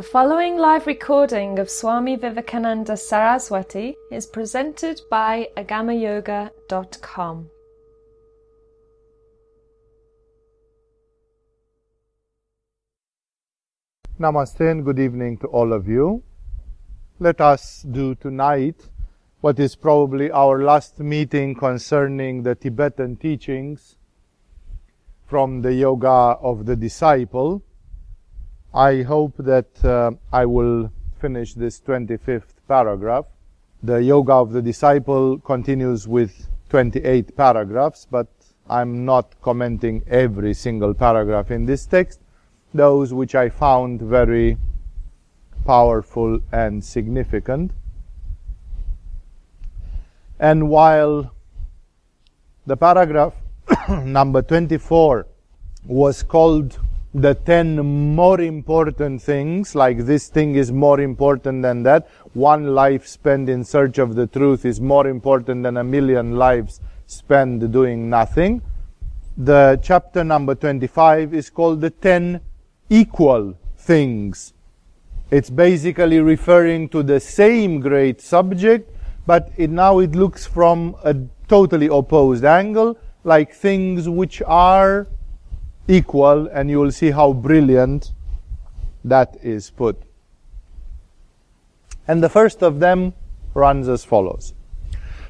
The following live recording of Swami Vivekananda Saraswati is presented by agamayoga.com. Namaste and good evening to all of you. Let us do tonight what is probably our last meeting concerning the Tibetan teachings from the Yoga of the Disciple. I hope that uh, I will finish this 25th paragraph. The Yoga of the Disciple continues with 28 paragraphs, but I'm not commenting every single paragraph in this text, those which I found very powerful and significant. And while the paragraph number 24 was called the 10 more important things, like this thing is more important than that. One life spent in search of the truth is more important than a million lives spent doing nothing. The chapter number 25 is called the 10 equal things. It's basically referring to the same great subject, but it, now it looks from a totally opposed angle, like things which are equal, and you will see how brilliant that is put. And the first of them runs as follows.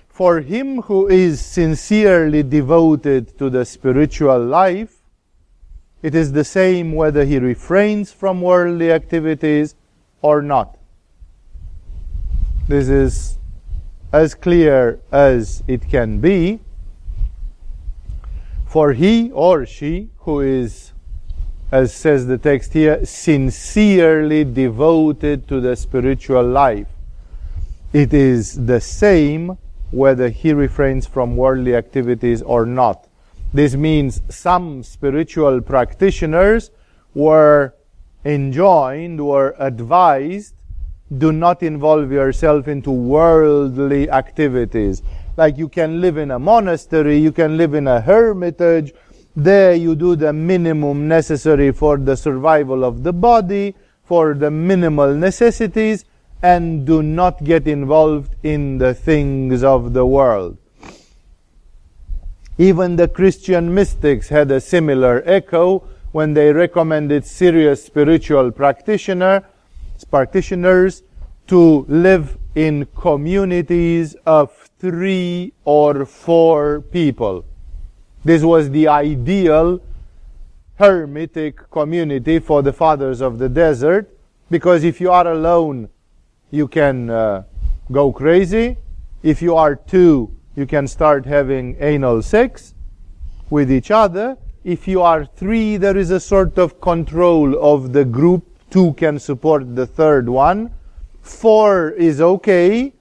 For him who is sincerely devoted to the spiritual life, it is the same whether he refrains from worldly activities or not. This is as clear as it can be. For he or she who is, as says the text here, sincerely devoted to the spiritual life, it is the same whether he refrains from worldly activities or not. This means some spiritual practitioners were enjoined or advised do not involve yourself into worldly activities like you can live in a monastery, you can live in a hermitage. There you do the minimum necessary for the survival of the body, for the minimal necessities, and do not get involved in the things of the world. Even the Christian mystics had a similar echo when they recommended serious spiritual practitioner, practitioners to live in communities of three or four people. This was the ideal hermitic community for the fathers of the desert because if you are alone, you can uh, go crazy. If you are two, you can start having anal sex with each other. If you are three, there is a sort of control of the group. Two can support the third one. Four is okay.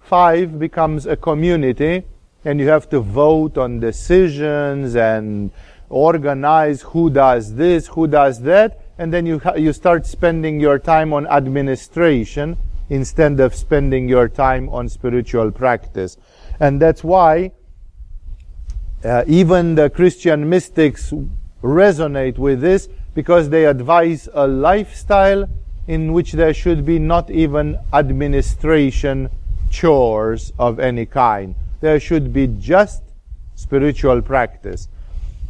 Five becomes a community, and you have to vote on decisions and organize who does this, who does that, and then you, you start spending your time on administration instead of spending your time on spiritual practice. And that's why uh, even the Christian mystics resonate with this because they advise a lifestyle in which there should be not even administration chores of any kind. There should be just spiritual practice.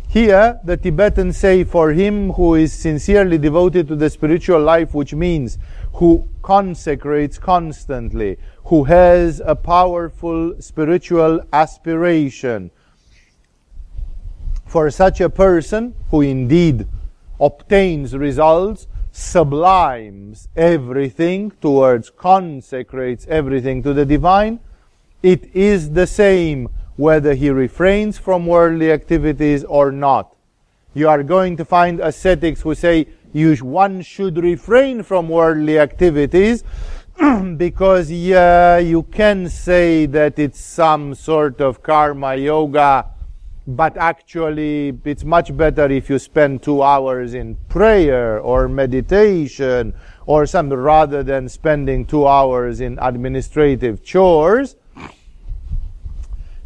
Here, the Tibetans say, for him who is sincerely devoted to the spiritual life, which means who consecrates constantly, who has a powerful spiritual aspiration. For such a person, who indeed obtains results, sublimes everything towards, consecrates everything to the divine, it is the same whether he refrains from worldly activities or not. You are going to find ascetics who say you, one should refrain from worldly activities because, yeah, you can say that it's some sort of karma yoga but actually it's much better if you spend two hours in prayer or meditation or something rather than spending two hours in administrative chores.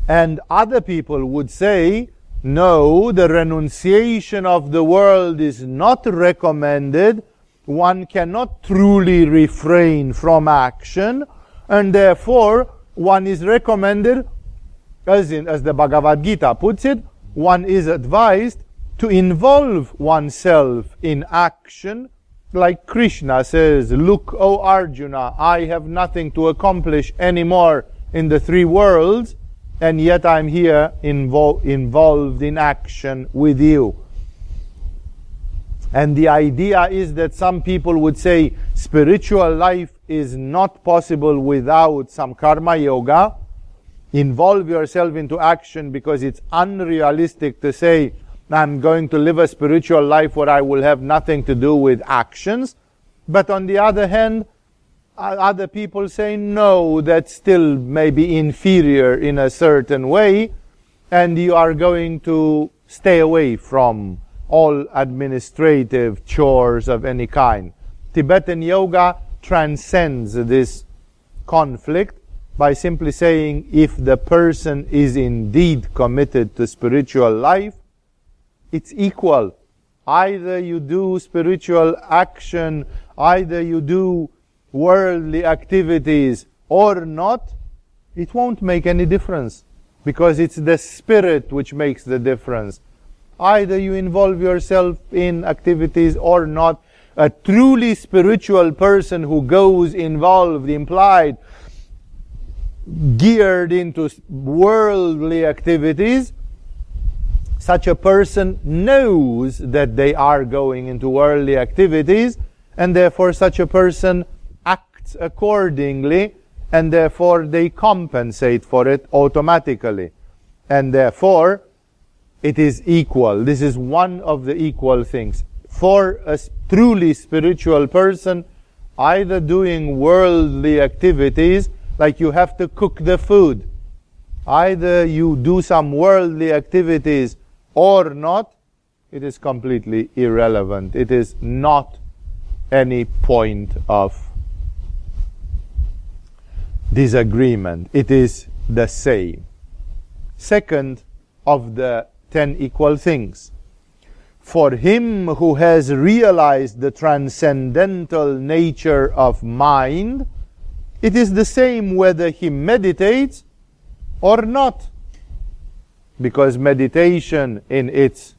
And other people would say, no, the renunciation of the world is not recommended one cannot truly refrain from action, and therefore one is recommended, as, in, as the Bhagavad Gita puts it, one is advised to involve oneself in action, like Krishna says, Look, O Arjuna, I have nothing to accomplish anymore in the three worlds, and yet I'm here invo- involved in action with you. And the idea is that some people would say spiritual life is not possible without some karma yoga. Involve yourself into action because it's unrealistic to say, I'm going to live a spiritual life where I will have nothing to do with actions. But on the other hand, other people say no, that still may be inferior in a certain way, and you are going to stay away from all administrative chores of any kind. Tibetan yoga transcends this conflict by simply saying if the person is indeed committed to spiritual life, it's equal. Either you do spiritual action, either you do worldly activities or not, it won't make any difference because it's the spirit which makes the difference. Either you involve yourself in activities or not. A truly spiritual person who goes involved, implied, geared into worldly activities, such a person knows that they are going into worldly activities, and therefore such a person acts accordingly, and therefore they compensate for it automatically. And therefore, it is equal. This is one of the equal things. For a truly spiritual person, either doing worldly activities, like you have to cook the food, either you do some worldly activities or not, it is completely irrelevant. It is not any point of disagreement. It is the same. Second of the ten equal things. For him who has realized the transcendental nature of mind, it is the same whether he meditates or not. Because meditation in its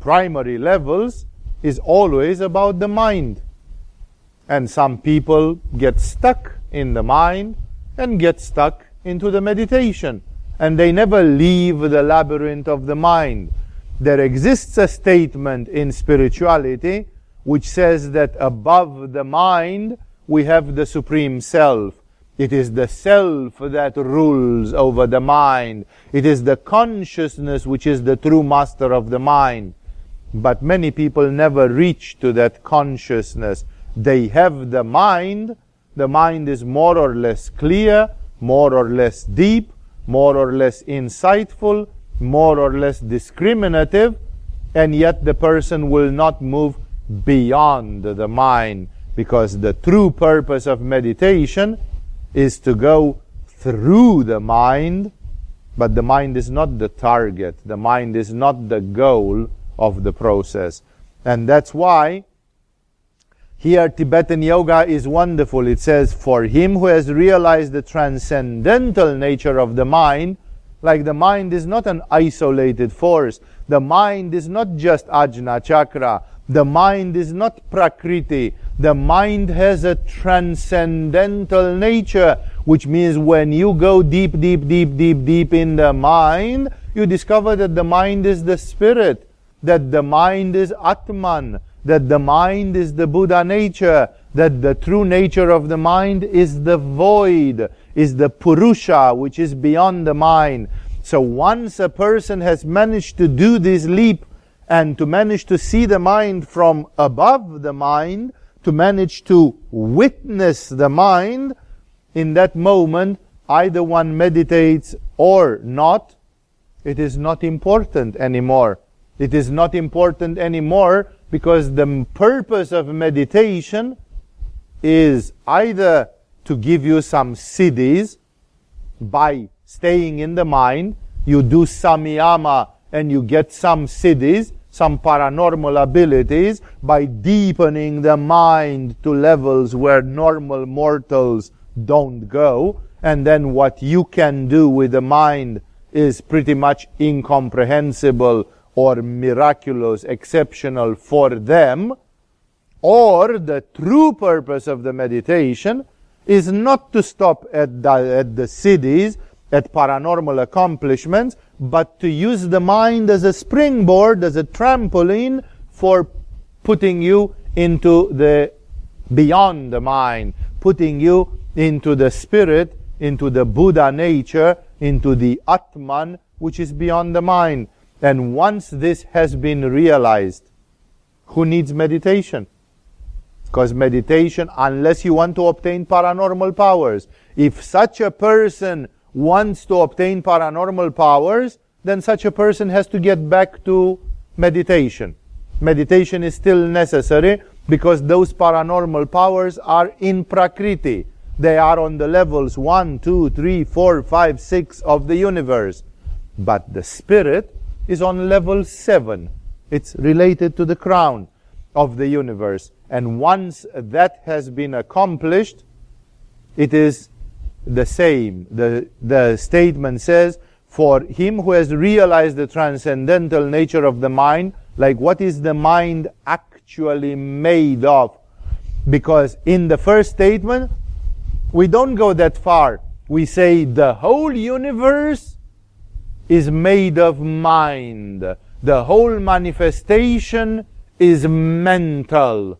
primary levels is always about the mind. And some people get stuck in the mind and get stuck into the meditation and they never leave the labyrinth of the mind. There exists a statement in spirituality which says that above the mind we have the Supreme Self. It is the self that rules over the mind. It is the consciousness which is the true master of the mind. But many people never reach to that consciousness. They have the mind. The mind is more or less clear, more or less deep, more or less insightful, more or less discriminative, and yet the person will not move beyond the mind because the true purpose of meditation is to go through the mind, but the mind is not the target, the mind is not the goal of the process. And that's why here, Tibetan yoga is wonderful. It says, For him who has realized the transcendental nature of the mind, like the mind is not an isolated force, the mind is not just Ajna Chakra, the mind is not Prakriti, the mind has a transcendental nature, which means when you go deep, deep, deep, deep, deep in the mind, you discover that the mind is the spirit, that the mind is Atman, that the mind is the Buddha nature, that the true nature of the mind is the void, is the Purusha, which is beyond the mind. So once a person has managed to do this leap and to manage to see the mind from above the mind, to manage to witness the mind, in that moment, either one meditates or not, it is not important anymore. It is not important anymore because the purpose of meditation is either to give you some siddhis by staying in the mind, you do samyama and you get some siddhis. Some paranormal abilities by deepening the mind to levels where normal mortals don't go. And then what you can do with the mind is pretty much incomprehensible or miraculous, exceptional for them. Or the true purpose of the meditation is not to stop at the, at the siddhis, at paranormal accomplishments, but to use the mind as a springboard, as a trampoline for putting you into the beyond the mind, putting you into the spirit, into the Buddha nature, into the Atman, which is beyond the mind. And once this has been realized, who needs meditation? Because meditation, unless you want to obtain paranormal powers, if such a person wants to obtain paranormal powers, then such a person has to get back to meditation. Meditation is still necessary because those paranormal powers are in Prakriti. They are on the levels 1, 2, 3, 4, 5, 6 of the universe. But the spirit is on level 7. It's related to the crown of the universe. And once that has been accomplished, it is the same. The, the statement says, for him who has realized the transcendental nature of the mind, like what is the mind actually made of? Because in the first statement, we don't go that far. We say the whole universe is made of mind. The whole manifestation is mental.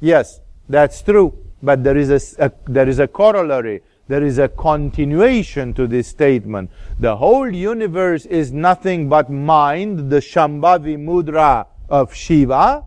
Yes, that's true. But there is a, a there is a corollary there is a continuation to this statement. The whole universe is nothing but mind, the Shambhavi mudra of Shiva,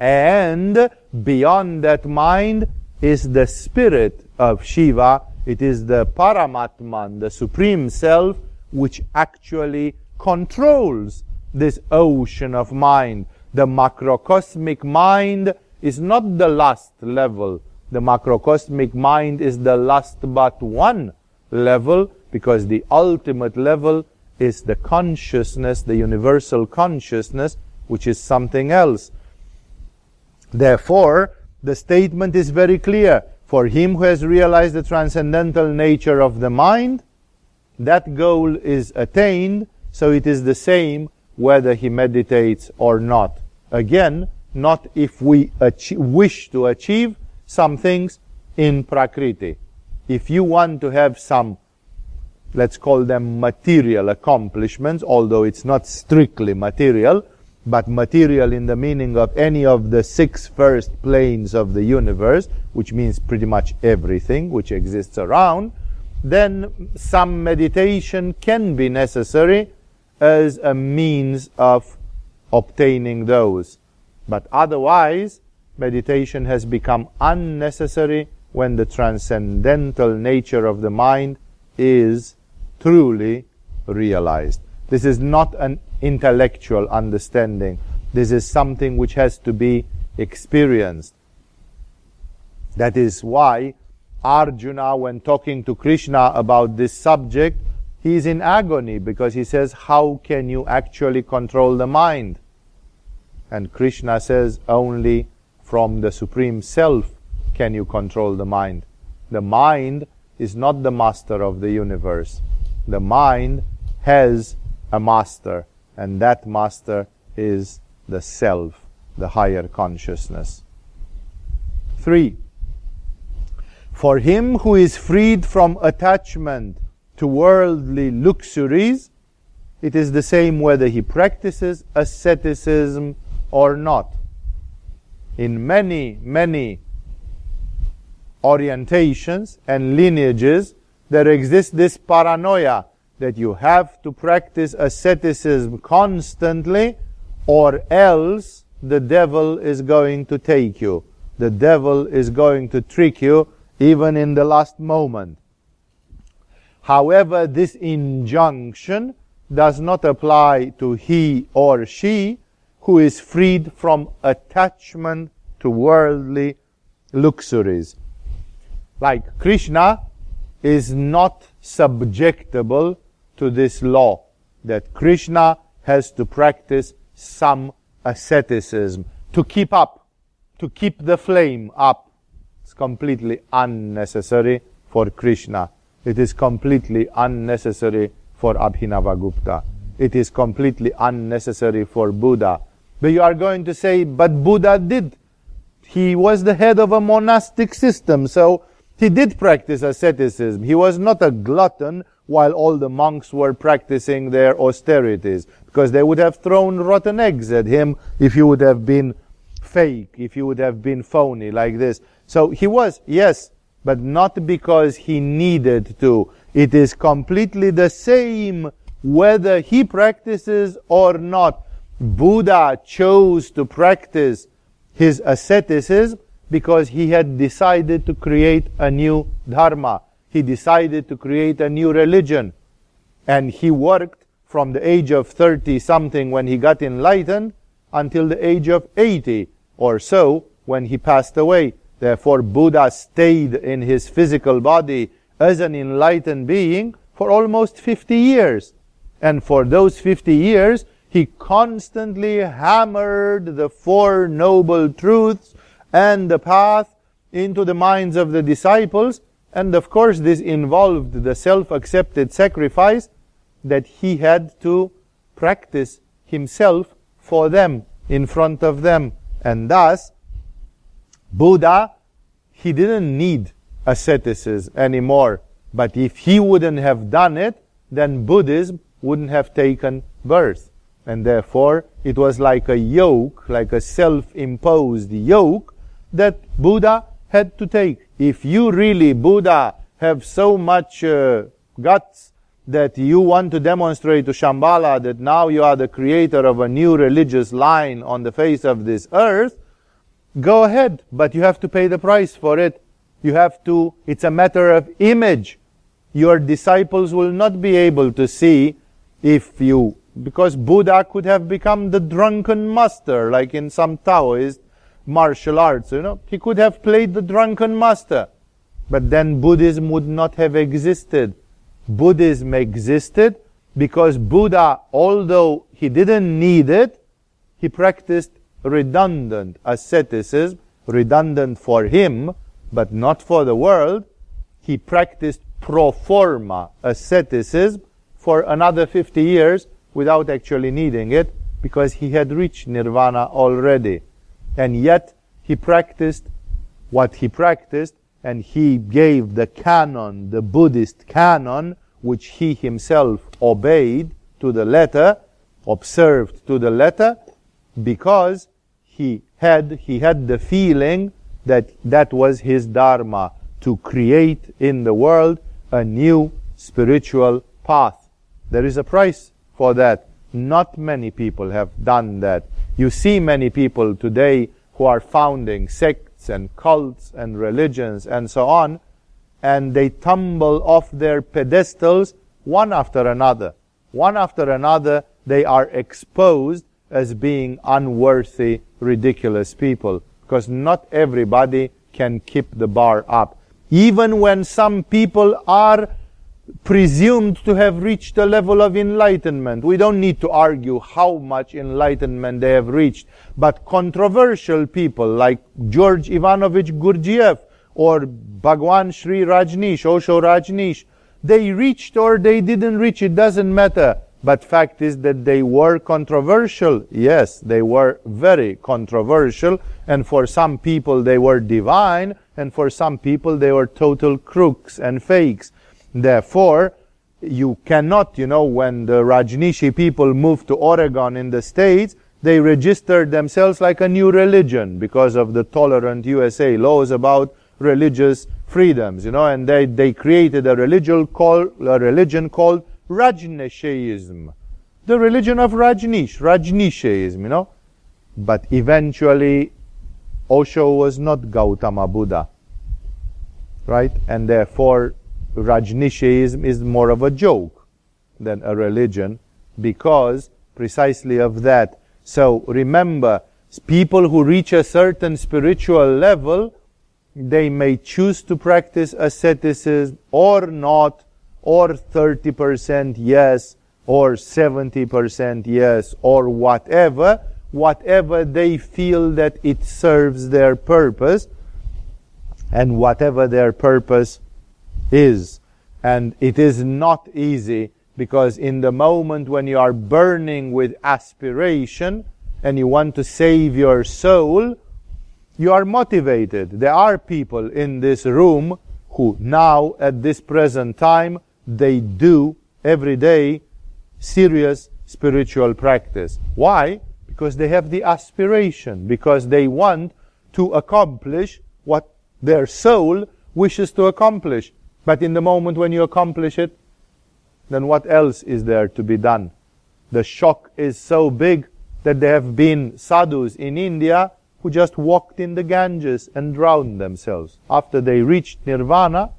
and beyond that mind is the spirit of Shiva. It is the Paramatman, the Supreme Self, which actually controls this ocean of mind. The macrocosmic mind is not the last level the macrocosmic mind is the last but one level because the ultimate level is the consciousness, the universal consciousness, which is something else. Therefore, the statement is very clear. For him who has realized the transcendental nature of the mind, that goal is attained, so it is the same whether he meditates or not. Again, not if we wish to achieve, some things in Prakriti. If you want to have some, let's call them material accomplishments, although it's not strictly material, but material in the meaning of any of the six first planes of the universe, which means pretty much everything which exists around, then some meditation can be necessary as a means of obtaining those. But otherwise, meditation has become unnecessary when the transcendental nature of the mind is truly realized. This is not an intellectual understanding. This is something which has to be experienced. That is why Arjuna, when talking to Krishna about this subject, he is in agony because he says, How can you actually control the mind? And Krishna says, Only from the Supreme Self can you control the mind. The mind is not the master of the universe. The mind has a master, and that master is the self, the higher consciousness. 3. For him who is freed from attachment to worldly luxuries, it is the same whether he practices asceticism or not in many, many orientations and lineages, there exists this paranoia that you have to practice asceticism constantly or else the devil is going to take you. The devil is going to trick you even in the last moment. However, this injunction does not apply to he or she who is freed from attachment to worldly luxuries. Like Krishna is not subjectable to this law that Krishna has to practice some asceticism to keep up, to keep the flame up. It's completely unnecessary for Krishna. It is completely unnecessary for Abhinavagupta. It is completely unnecessary for Buddha. But you are going to say, but Buddha did. He was the head of a monastic system, so he did practice asceticism. He was not a glutton while all the monks were practicing their austerities, because they would have thrown rotten eggs at him if he would have been fake, if he would have been phony like this. So he was, yes, but not because he needed to. It is completely the same whether he practices or not. Buddha chose to practice his asceticism because he had decided to create a new dharma he decided to create a new religion. And he worked from the age of 30 something when he got enlightened until the age of 80 or so when he passed away. Therefore, Buddha stayed in his physical body as an enlightened being for almost 50 years. And for those 50 years, he constantly hammered the Four Noble Truths and the path into the minds of the disciples and of course, this involved the self accepted sacrifice that he had to practice himself for them, in front of them. And thus, Buddha, he didn't need asceticism anymore. But if he wouldn't have done it, then Buddhism wouldn't have taken birth. And therefore, it was like a yoke, like a self imposed yoke that Buddha had to take. If you really, Buddha, have so much uh, guts that you want to demonstrate to Shambhala that now you are the creator of a new religious line on the face of this earth, go ahead, but you have to pay the price for it. You have to, it's a matter of image. Your disciples will not be able to see if you, because Buddha could have become the drunken master, like in some Taoist martial arts, you know. He could have played the drunken master. But then Buddhism would not have existed. Buddhism existed because Buddha, although he didn't need it, he practiced redundant asceticism, redundant for him, but not for the world. He practiced pro forma asceticism for another 50 years without actually needing it because he had reached nirvana already and yet he practiced what he practiced and he gave the canon, the Buddhist canon, which he himself obeyed to the letter, observed to the letter, because he had, he had the feeling that that was his dharma, to create in the world a new spiritual path. There is a price for that. Not many people have done that. You see many people today who are founding sects and cults and religions and so on, and they tumble off their pedestals one after another. One after another, they are exposed as being unworthy, ridiculous people. Because not everybody can keep the bar up. Even when some people are presumed to have reached a level of enlightenment. We don't need to argue how much enlightenment they have reached. But controversial people like George Ivanovich Gurdjieff or Bhagwan Sri Rajneesh, Osho Rajneesh, they reached or they didn't reach, it doesn't matter. But fact is that they were controversial. Yes, they were very controversial. And for some people they were divine. And for some people they were total crooks and fakes. Therefore, you cannot, you know, when the Rajneeshi people moved to Oregon in the States, they registered themselves like a new religion because of the tolerant USA laws about religious freedoms, you know, and they, they created a religion called, a religion called Rajneeshism. The religion of Rajneesh, Rajneeshism, you know. But eventually, Osho was not Gautama Buddha, right? And therefore, Rajneeshism is more of a joke than a religion because precisely of that. So remember, people who reach a certain spiritual level, they may choose to practice asceticism or not, or 30% yes, or 70% yes, or whatever, whatever they feel that it serves their purpose, and whatever their purpose is. And it is not easy because in the moment when you are burning with aspiration and you want to save your soul, you are motivated. There are people in this room who now, at this present time, they do every day serious spiritual practice. Why? Because they have the aspiration, because they want to accomplish what their soul wishes to accomplish. But in the moment when you accomplish it, then what else is there to be done? The shock is so big that there have been sadhus in India who just walked in the Ganges and drowned themselves. After they reached nirvana,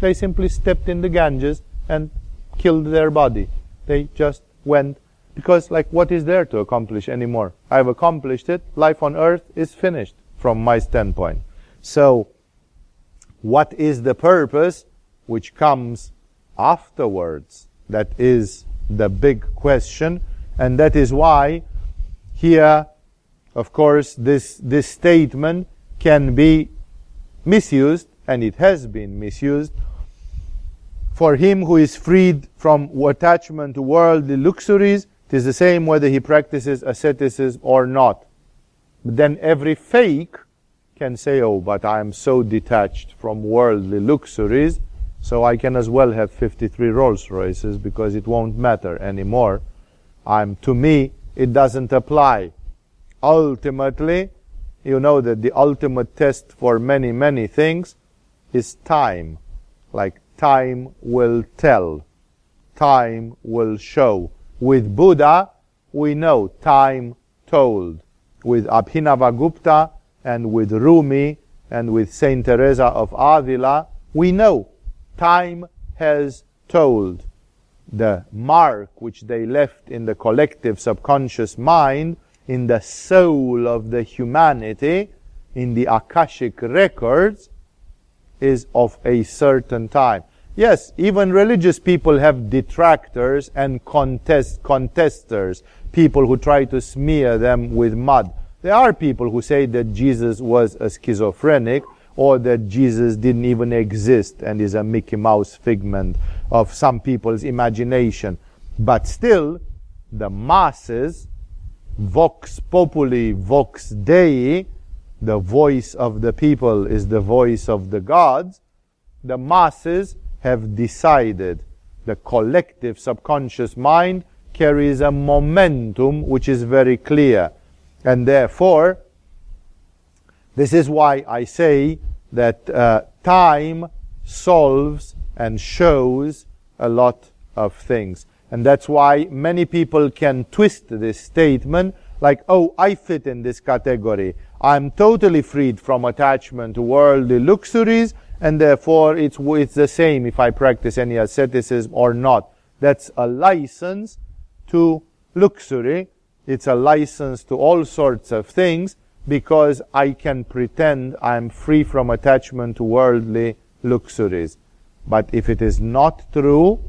they simply stepped in the Ganges and killed their body. They just went because like what is there to accomplish anymore? I've accomplished it. Life on earth is finished from my standpoint. So what is the purpose which comes afterwards? That is the big question. And that is why here, of course, this, this statement can be misused, and it has been misused, for him who is freed from attachment to worldly luxuries, it is the same whether he practices asceticism or not. But then every fake can say, oh, but I am so detached from worldly luxuries, so I can as well have 53 Rolls Royces because it won't matter anymore. I'm, to me, it doesn't apply. Ultimately, you know that the ultimate test for many, many things is time. Like time will tell. Time will show. With Buddha, we know time told. With Abhinavagupta, and with Rumi and with Saint Teresa of Avila, we know time has told the mark which they left in the collective subconscious mind, in the soul of the humanity, in the Akashic records, is of a certain time. Yes, even religious people have detractors and contest, contesters, people who try to smear them with mud. There are people who say that Jesus was a schizophrenic or that Jesus didn't even exist and is a Mickey Mouse figment of some people's imagination. But still, the masses, vox populi, vox dei, the voice of the people is the voice of the gods, the masses have decided the collective subconscious mind carries a momentum which is very clear. And therefore, this is why I say that uh, time solves and shows a lot of things. And that's why many people can twist this statement like, oh, I fit in this category. I'm totally freed from attachment to worldly luxuries, and therefore it's, it's the same if I practice any asceticism or not. That's a license to luxury, it's a license to all sorts of things because I can pretend I'm free from attachment to worldly luxuries. But if it is not true,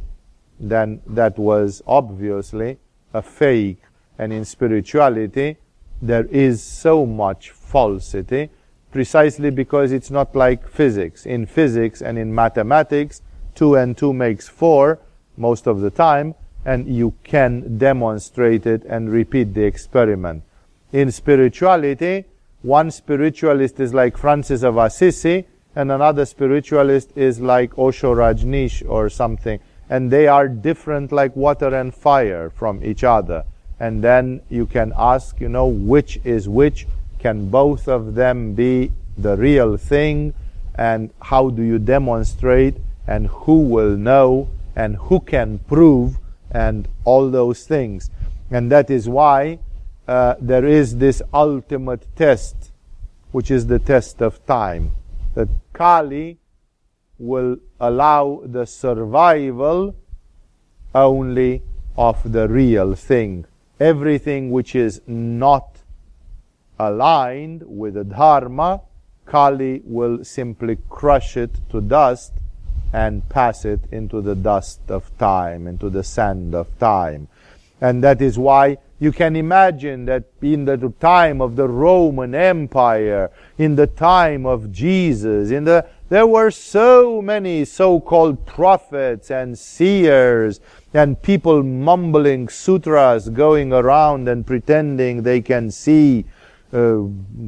then that was obviously a fake. And in spirituality, there is so much falsity precisely because it's not like physics. In physics and in mathematics, 2 and 2 makes 4 most of the time, and you can demonstrate it and repeat the experiment. In spirituality, one spiritualist is like Francis of Assisi, and another spiritualist is like Osho Rajneesh or something. And they are different like water and fire from each other. And then you can ask, you know, which is which? Can both of them be the real thing? And how do you demonstrate? And who will know? And who can prove? and all those things. And that is why uh, there is this ultimate test, which is the test of time. That Kali will allow the survival only of the real thing. Everything which is not aligned with the Dharma, Kali will simply crush it to dust and pass it into the dust of time, into the sand of time. And that is why you can imagine that in the time of the Roman Empire, in the time of Jesus, in the, there were so many so-called prophets and seers and people mumbling sutras going around and pretending they can see uh,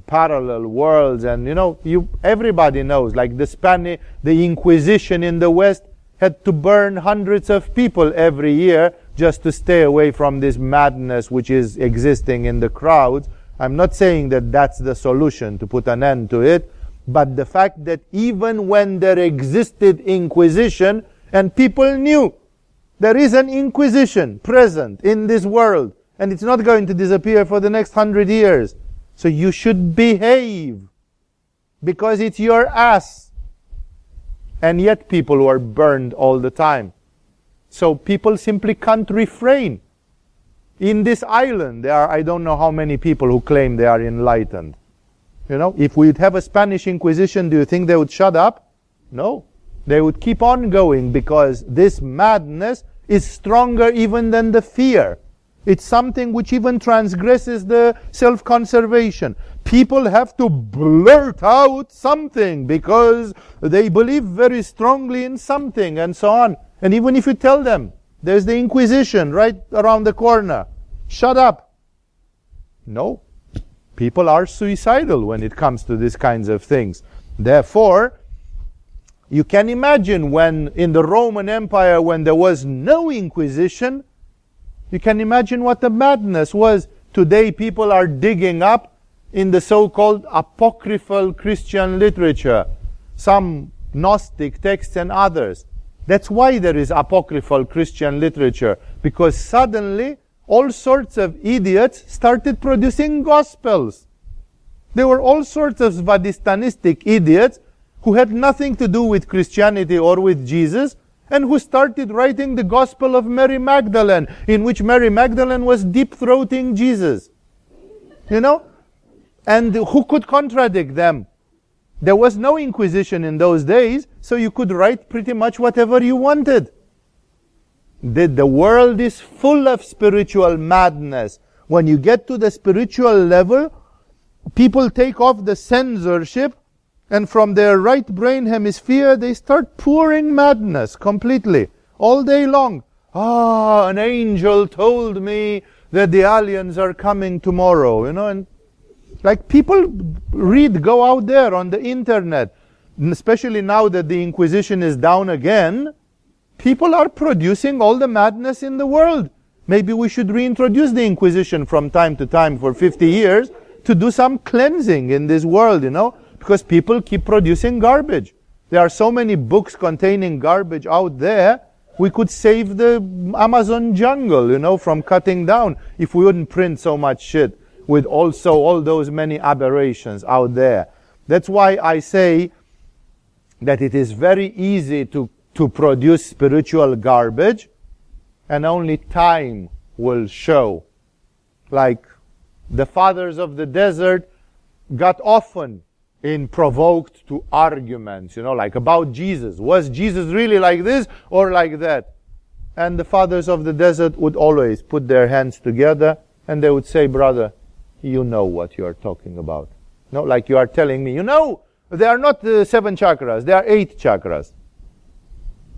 parallel worlds and you know you everybody knows like the Spanish the Inquisition in the West had to burn hundreds of people every year just to stay away from this madness which is existing in the crowds. I'm not saying that that's the solution to put an end to it, but the fact that even when there existed inquisition and people knew there is an inquisition present in this world and it's not going to disappear for the next hundred years. So you should behave because it's your ass. And yet people were burned all the time. So people simply can't refrain. In this island, there are, I don't know how many people who claim they are enlightened. You know, if we'd have a Spanish Inquisition, do you think they would shut up? No. They would keep on going because this madness is stronger even than the fear. It's something which even transgresses the self-conservation. People have to blurt out something because they believe very strongly in something and so on. And even if you tell them, there's the Inquisition right around the corner, shut up. No. People are suicidal when it comes to these kinds of things. Therefore, you can imagine when in the Roman Empire, when there was no Inquisition, you can imagine what the madness was. Today people are digging up in the so-called apocryphal Christian literature, some Gnostic texts and others. That's why there is apocryphal Christian literature, because suddenly all sorts of idiots started producing gospels. There were all sorts of Svadistanistic idiots who had nothing to do with Christianity or with Jesus, and who started writing the Gospel of Mary Magdalene, in which Mary Magdalene was deep throating Jesus. You know? And who could contradict them? There was no Inquisition in those days, so you could write pretty much whatever you wanted. The, the world is full of spiritual madness. When you get to the spiritual level, people take off the censorship and from their right brain hemisphere they start pouring madness completely all day long. Ah, an angel told me that the aliens are coming tomorrow, you know, and like people read, go out there on the internet, especially now that the Inquisition is down again, people are producing all the madness in the world. Maybe we should reintroduce the Inquisition from time to time for 50 years to do some cleansing in this world, you know, because people keep producing garbage. There are so many books containing garbage out there. We could save the Amazon jungle, you know, from cutting down if we wouldn't print so much shit with also all those many aberrations out there. That's why I say that it is very easy to, to produce spiritual garbage and only time will show. Like the fathers of the desert got often in provoked to arguments, you know, like about Jesus. Was Jesus really like this or like that? And the fathers of the desert would always put their hands together and they would say, brother, you know what you are talking about. No, like you are telling me, you know, there are not uh, seven chakras, there are eight chakras.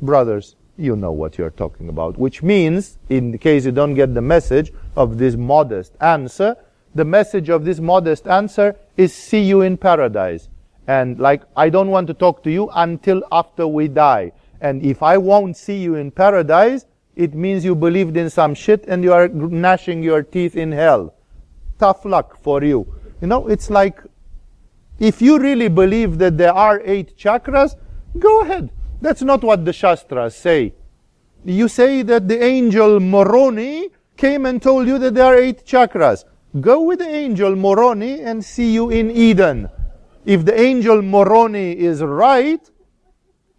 Brothers, you know what you're talking about. Which means, in case you don't get the message of this modest answer, the message of this modest answer is see you in paradise. And like, I don't want to talk to you until after we die. And if I won't see you in paradise, it means you believed in some shit and you are gnashing your teeth in hell tough luck for you. You know, it's like if you really believe that there are eight chakras, go ahead. That's not what the Shastras say. You say that the angel Moroni came and told you that there are eight chakras. Go with the angel Moroni and see you in Eden. If the angel Moroni is right,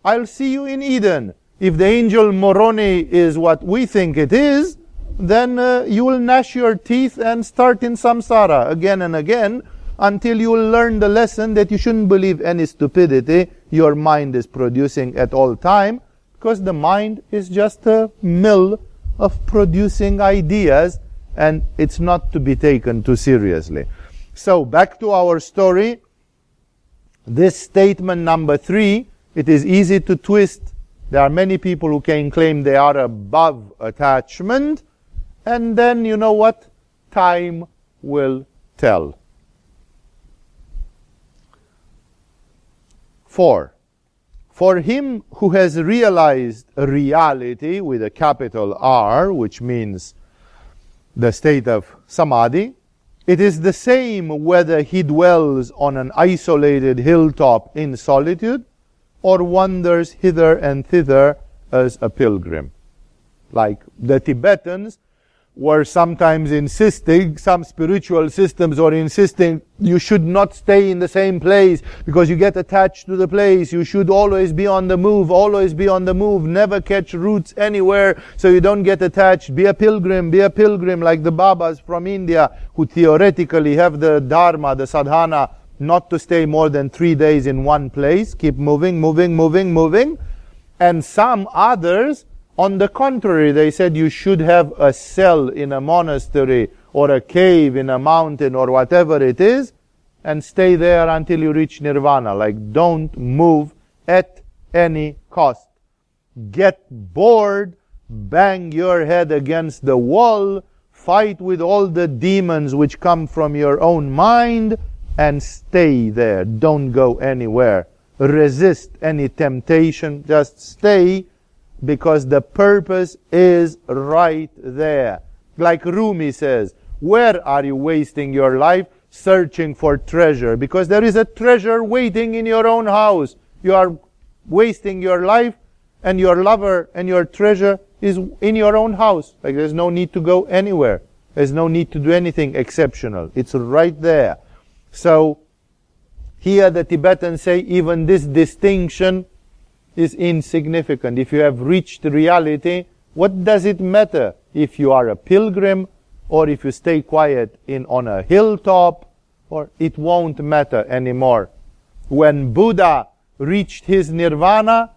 I'll see you in Eden. If the angel Moroni is what we think it is, then uh, you will gnash your teeth and start in samsara again and again until you learn the lesson that you shouldn't believe any stupidity your mind is producing at all time, because the mind is just a mill of producing ideas and it's not to be taken too seriously. So back to our story. This statement number three, it is easy to twist. There are many people who can claim they are above attachment. And then, you know what? Time will tell. Four. For him who has realized reality with a capital R, which means the state of samadhi, it is the same whether he dwells on an isolated hilltop in solitude or wanders hither and thither as a pilgrim. Like the Tibetans were sometimes insisting, some spiritual systems are insisting you should not stay in the same place because you get attached to the place. You should always be on the move, always be on the move, never catch roots anywhere so you don't get attached. Be a pilgrim, be a pilgrim like the Babas from India who theoretically have the Dharma, the sadhana, not to stay more than three days in one place. Keep moving, moving, moving, moving. And some others on the contrary, they said you should have a cell in a monastery or a cave in a mountain or whatever it is and stay there until you reach nirvana. Like don't move at any cost. Get bored, bang your head against the wall, fight with all the demons which come from your own mind and stay there. Don't go anywhere. Resist any temptation. Just stay because the purpose is right there. Like Rumi says, where are you wasting your life searching for treasure? Because there is a treasure waiting in your own house. You are wasting your life and your lover and your treasure is in your own house. Like there's no need to go anywhere. There's no need to do anything exceptional. It's right there. So, here the Tibetans say even this distinction is insignificant. If you have reached reality, what does it matter if you are a pilgrim or if you stay quiet in on a hilltop or it won't matter anymore. When Buddha reached his nirvana,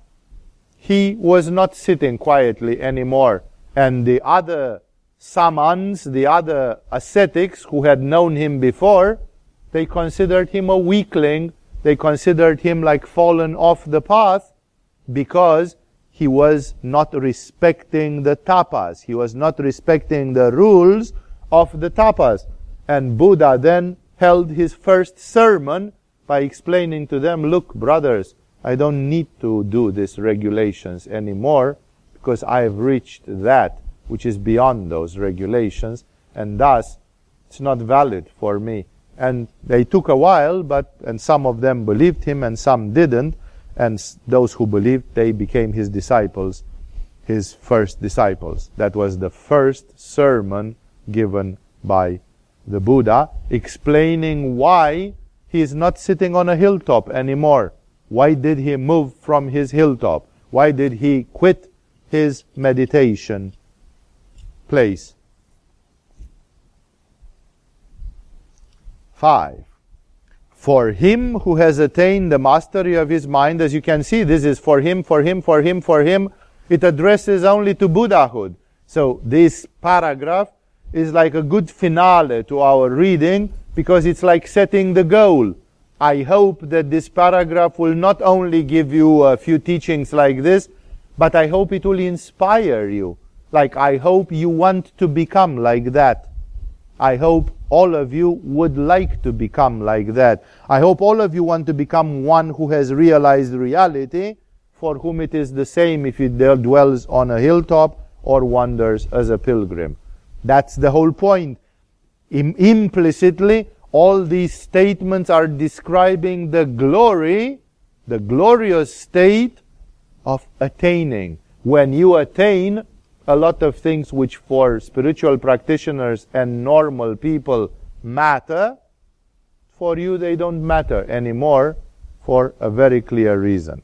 he was not sitting quietly anymore. And the other samans, the other ascetics who had known him before, they considered him a weakling. They considered him like fallen off the path because he was not respecting the tapas. He was not respecting the rules of the tapas. And Buddha then held his first sermon by explaining to them, look, brothers, I don't need to do these regulations anymore because I have reached that which is beyond those regulations and thus it's not valid for me. And they took a while, but, and some of them believed him and some didn't, and those who believed, they became his disciples, his first disciples. That was the first sermon given by the Buddha, explaining why he is not sitting on a hilltop anymore. Why did he move from his hilltop? Why did he quit his meditation place? Five. For him who has attained the mastery of his mind, as you can see, this is for him, for him, for him, for him. It addresses only to Buddhahood. So this paragraph is like a good finale to our reading because it's like setting the goal. I hope that this paragraph will not only give you a few teachings like this, but I hope it will inspire you. Like I hope you want to become like that. I hope all of you would like to become like that. I hope all of you want to become one who has realized reality, for whom it is the same if he dwells on a hilltop or wanders as a pilgrim. That's the whole point. Im- implicitly, all these statements are describing the glory, the glorious state of attaining. When you attain, a lot of things which for spiritual practitioners and normal people matter, for you they don't matter anymore for a very clear reason.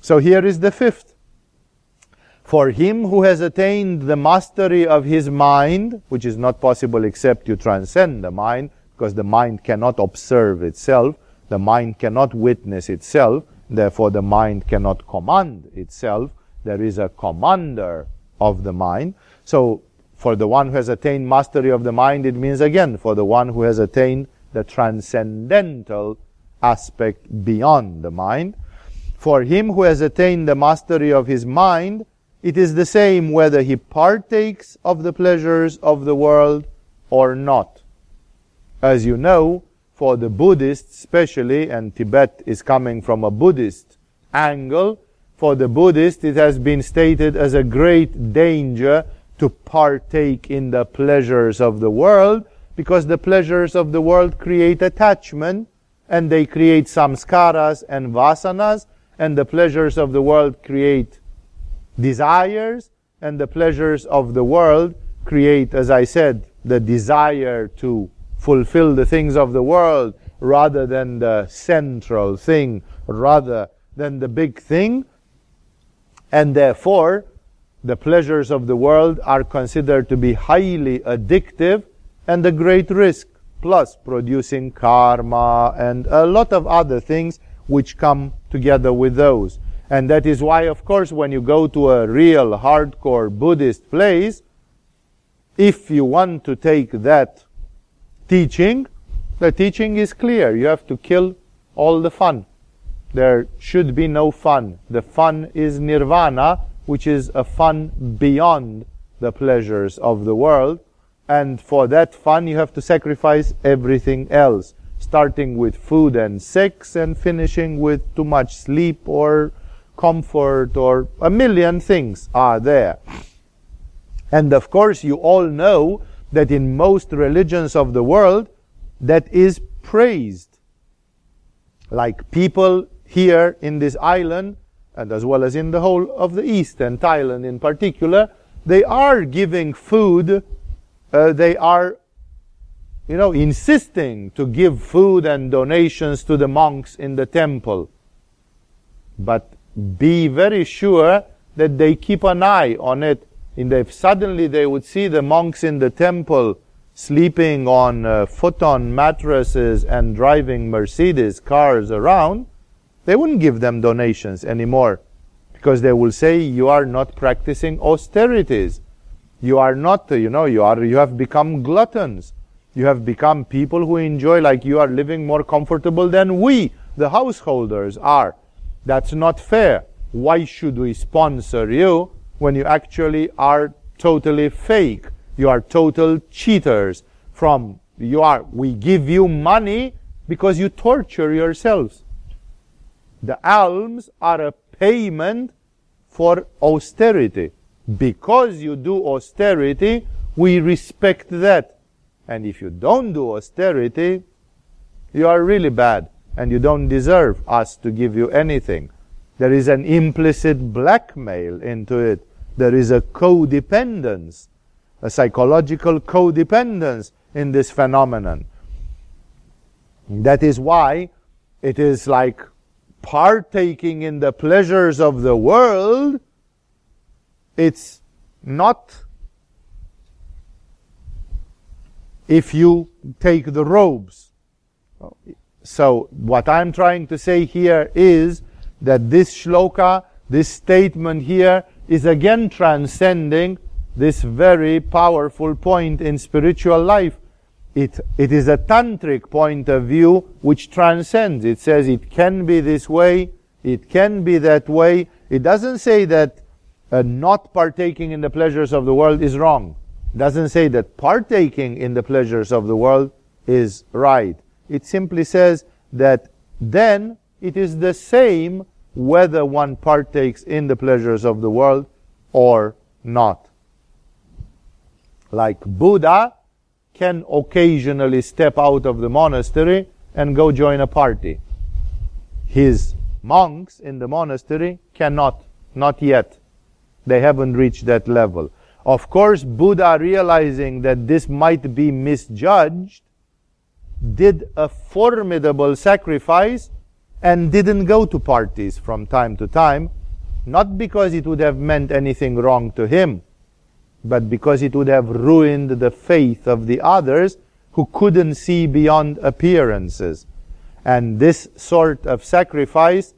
So here is the fifth. For him who has attained the mastery of his mind, which is not possible except you transcend the mind, because the mind cannot observe itself, the mind cannot witness itself, therefore the mind cannot command itself. There is a commander of the mind. So, for the one who has attained mastery of the mind, it means again, for the one who has attained the transcendental aspect beyond the mind. For him who has attained the mastery of his mind, it is the same whether he partakes of the pleasures of the world or not. As you know, for the Buddhists especially, and Tibet is coming from a Buddhist angle, for the Buddhist it has been stated as a great danger to partake in the pleasures of the world, because the pleasures of the world create attachment, and they create samskaras and vasanas, and the pleasures of the world create desires, and the pleasures of the world create, as I said, the desire to fulfill the things of the world rather than the central thing, rather than the big thing. And therefore, the pleasures of the world are considered to be highly addictive and a great risk, plus producing karma and a lot of other things which come together with those. And that is why, of course, when you go to a real hardcore Buddhist place, if you want to take that teaching, the teaching is clear. You have to kill all the fun. There should be no fun. The fun is nirvana, which is a fun beyond the pleasures of the world. And for that fun, you have to sacrifice everything else, starting with food and sex and finishing with too much sleep or comfort or a million things are there. And of course, you all know that in most religions of the world, that is praised. Like people here in this island, and as well as in the whole of the East and Thailand in particular, they are giving food, uh, they are, you know, insisting to give food and donations to the monks in the temple. But be very sure that they keep an eye on it. And if suddenly they would see the monks in the temple sleeping on uh, futon mattresses and driving Mercedes cars around, they wouldn't give them donations anymore because they will say you are not practicing austerities. You are not, you know, you are, you have become gluttons. You have become people who enjoy like you are living more comfortable than we, the householders, are. That's not fair. Why should we sponsor you when you actually are totally fake? You are total cheaters from you are we give you money because you torture yourselves. The alms are a payment for austerity. Because you do austerity, we respect that. And if you don't do austerity, you are really bad and you don't deserve us to give you anything. There is an implicit blackmail into it. There is a codependence, a psychological codependence in this phenomenon. That is why it is like partaking in the pleasures of the world. It's not if you take the robes. So what I'm trying to say here is that this shloka, this statement here, is again transcending this very powerful point in spiritual life. It, it is a tantric point of view which transcends. It says it can be this way, it can be that way. It doesn't say that uh, not partaking in the pleasures of the world is wrong. It doesn't say that partaking in the pleasures of the world is right. It simply says that then it is the same whether one partakes in the pleasures of the world or not. Like Buddha can occasionally step out of the monastery and go join a party. His monks in the monastery cannot, not yet. They haven't reached that level. Of course, Buddha realizing that this might be misjudged, did a formidable sacrifice and didn't go to parties from time to time, not because it would have meant anything wrong to him, but because it would have ruined the faith of the others, who couldn't see beyond appearances. And this sort of sacrifice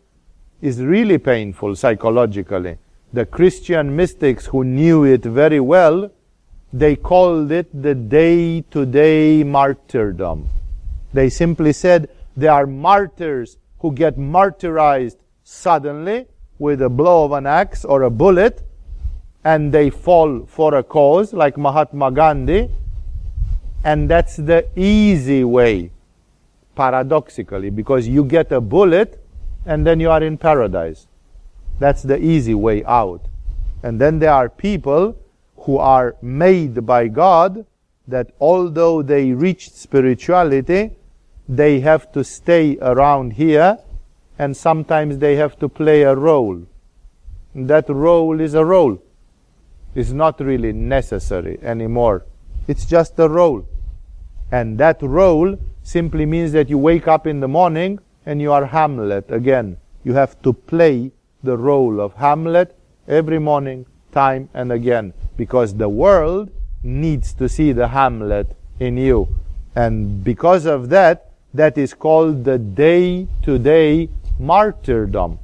is really painful psychologically. The Christian mystics who knew it very well, they called it the day to day martyrdom. They simply said there are martyrs who get martyrized suddenly with a blow of an axe or a bullet and they fall for a cause like Mahatma Gandhi and that's the easy way paradoxically because you get a bullet and then you are in paradise that's the easy way out and then there are people who are made by God that although they reached spirituality they have to stay around here and sometimes they have to play a role. That role is a role. It's not really necessary anymore. It's just a role. And that role simply means that you wake up in the morning and you are Hamlet again. You have to play the role of Hamlet every morning, time and again, because the world needs to see the Hamlet in you. And because of that, that is called the day to day martyrdom.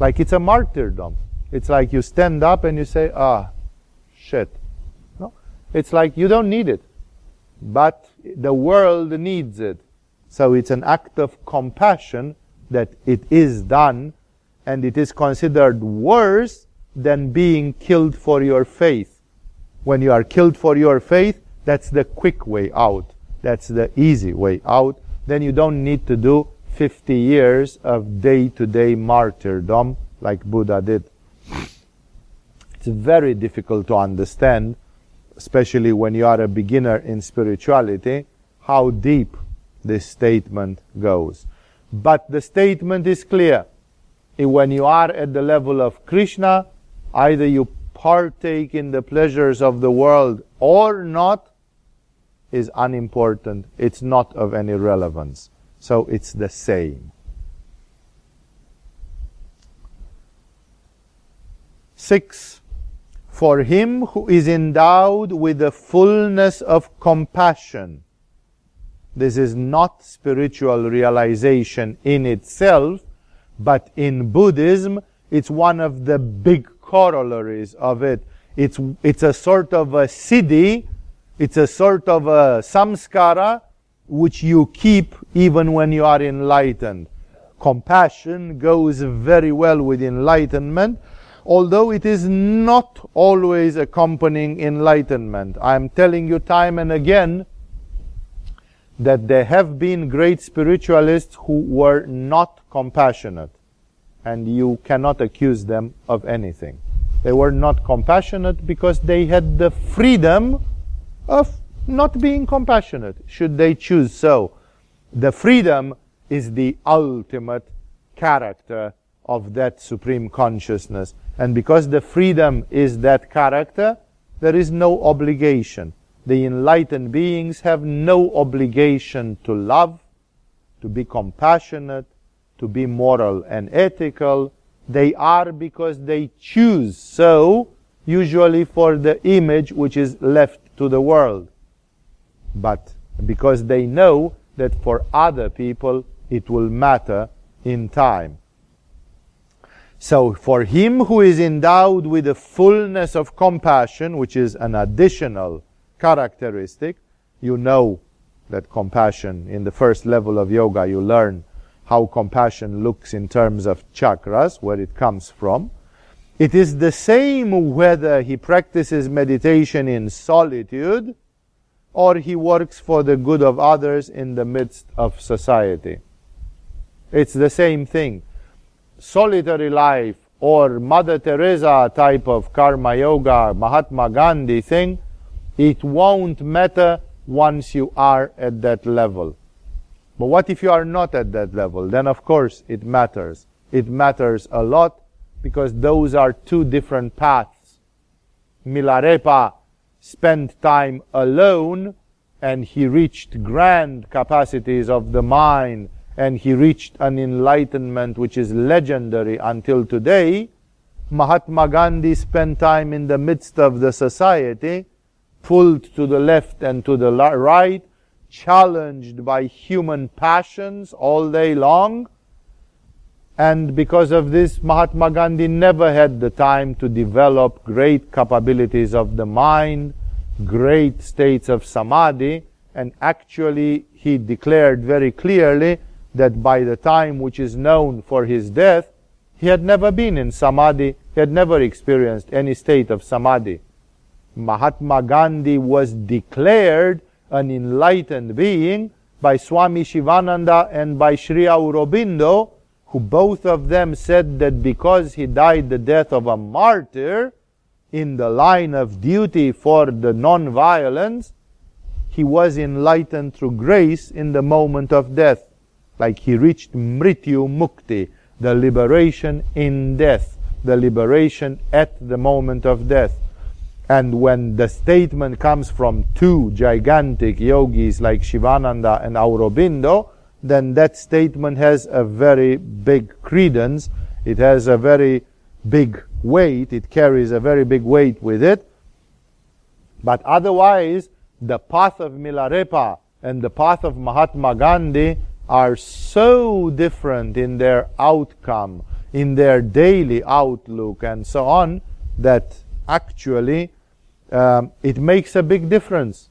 Like it's a martyrdom. It's like you stand up and you say, ah, shit. No? It's like you don't need it. But the world needs it. So it's an act of compassion that it is done and it is considered worse than being killed for your faith. When you are killed for your faith, that's the quick way out. That's the easy way out then you don't need to do 50 years of day to day martyrdom like Buddha did. It's very difficult to understand, especially when you are a beginner in spirituality, how deep this statement goes. But the statement is clear. When you are at the level of Krishna, either you partake in the pleasures of the world or not, is unimportant. It's not of any relevance. So it's the same. Six, for him who is endowed with the fullness of compassion. This is not spiritual realization in itself, but in Buddhism, it's one of the big corollaries of it. It's, it's a sort of a siddhi it's a sort of a samskara which you keep even when you are enlightened. Compassion goes very well with enlightenment, although it is not always accompanying enlightenment. I am telling you time and again that there have been great spiritualists who were not compassionate, and you cannot accuse them of anything. They were not compassionate because they had the freedom of not being compassionate, should they choose so. The freedom is the ultimate character of that supreme consciousness. And because the freedom is that character, there is no obligation. The enlightened beings have no obligation to love, to be compassionate, to be moral and ethical. They are because they choose so, usually for the image which is left to the world. But because they know that for other people it will matter in time. So for him who is endowed with the fullness of compassion, which is an additional characteristic, you know that compassion in the first level of yoga you learn how compassion looks in terms of chakras, where it comes from. It is the same whether he practices meditation in solitude or he works for the good of others in the midst of society. It's the same thing. Solitary life or Mother Teresa type of karma yoga, Mahatma Gandhi thing, it won't matter once you are at that level. But what if you are not at that level? Then of course it matters. It matters a lot because those are two different paths. Milarepa spent time alone and he reached grand capacities of the mind and he reached an enlightenment which is legendary until today. Mahatma Gandhi spent time in the midst of the society, pulled to the left and to the right, challenged by human passions all day long. And because of this, Mahatma Gandhi never had the time to develop great capabilities of the mind, great states of samadhi, and actually he declared very clearly that by the time which is known for his death, he had never been in samadhi, he had never experienced any state of samadhi. Mahatma Gandhi was declared an enlightened being by Swami Shivananda and by Sri Aurobindo, who both of them said that because he died the death of a martyr in the line of duty for the non-violence, he was enlightened through grace in the moment of death. Like he reached Mrityu Mukti, the liberation in death, the liberation at the moment of death. And when the statement comes from two gigantic yogis like Shivananda and Aurobindo, then that statement has a very big credence. It has a very big weight. It carries a very big weight with it. But otherwise, the path of Milarepa and the path of Mahatma Gandhi are so different in their outcome, in their daily outlook, and so on, that actually um, it makes a big difference.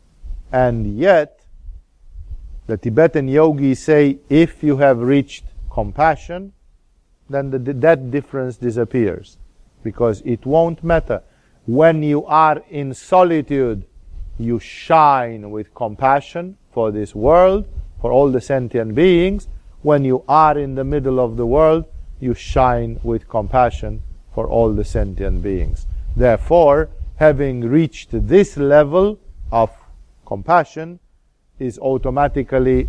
And yet, the Tibetan yogis say if you have reached compassion, then the, that difference disappears because it won't matter. When you are in solitude, you shine with compassion for this world, for all the sentient beings. When you are in the middle of the world, you shine with compassion for all the sentient beings. Therefore, having reached this level of compassion is automatically,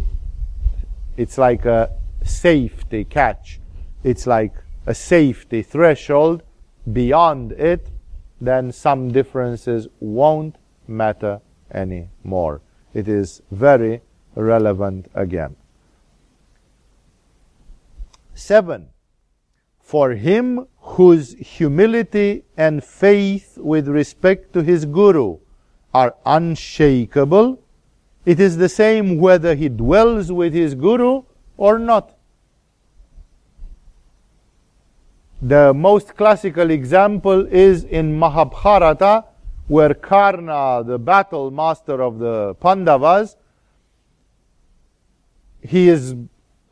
it's like a safety catch. It's like a safety threshold. Beyond it, then some differences won't matter anymore. It is very relevant again. Seven, for him whose humility and faith with respect to his guru are unshakable, it is the same whether he dwells with his guru or not. The most classical example is in Mahabharata, where Karna, the battle master of the Pandavas, he is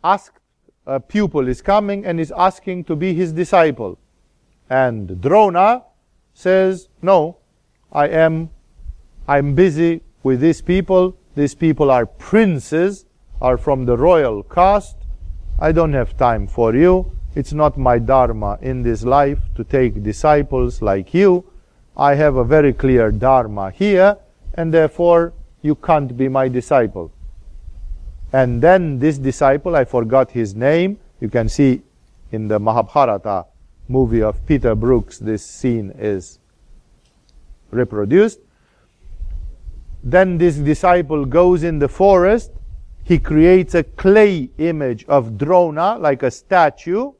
asked a pupil is coming and is asking to be his disciple. And Drona says, No, I am I'm busy with these people. These people are princes, are from the royal caste. I don't have time for you. It's not my dharma in this life to take disciples like you. I have a very clear dharma here, and therefore you can't be my disciple. And then this disciple, I forgot his name, you can see in the Mahabharata movie of Peter Brooks, this scene is reproduced. Then this disciple goes in the forest, he creates a clay image of Drona, like a statue,